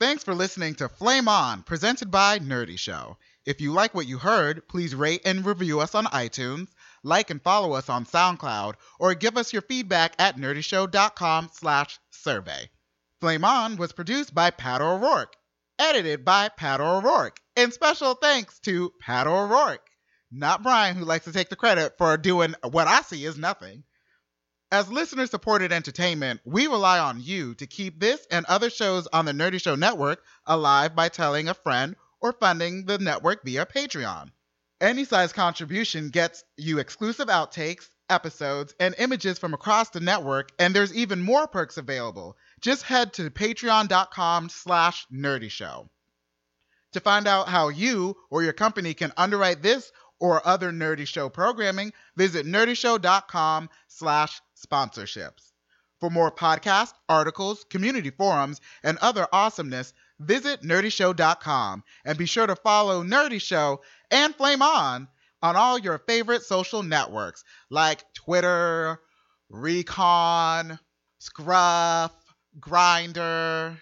Thanks for listening to Flame On, presented by Nerdy Show. If you like what you heard, please rate and review us on iTunes, like and follow us on SoundCloud, or give us your feedback at nerdyshow.com slash survey. Flame On was produced by Pat O'Rourke, edited by Pat O'Rourke, and special thanks to Pat O'Rourke, not Brian, who likes to take the credit for doing what I see as nothing. As listener supported entertainment, we rely on you to keep this and other shows on the Nerdy Show Network alive by telling a friend or funding the network via Patreon. Any size contribution gets you exclusive outtakes, episodes, and images from across the network, and there's even more perks available. Just head to patreon.com slash nerdyshow. To find out how you or your company can underwrite this or other Nerdy Show programming, visit nerdyshow.com slash sponsorships. For more podcasts, articles, community forums, and other awesomeness, visit nerdyshow.com and be sure to follow Nerdy Show and Flame On on all your favorite social networks like Twitter, Recon, Scruff, Grindr,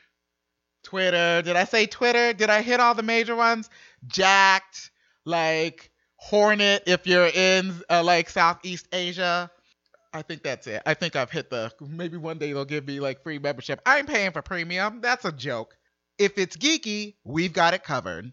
Twitter. Did I say Twitter? Did I hit all the major ones? Jack'd, like Hornet if you're in uh, like Southeast Asia. I think that's it. I think I've hit the. Maybe one day they'll give me like free membership. I'm paying for premium. That's a joke. If it's geeky, we've got it covered.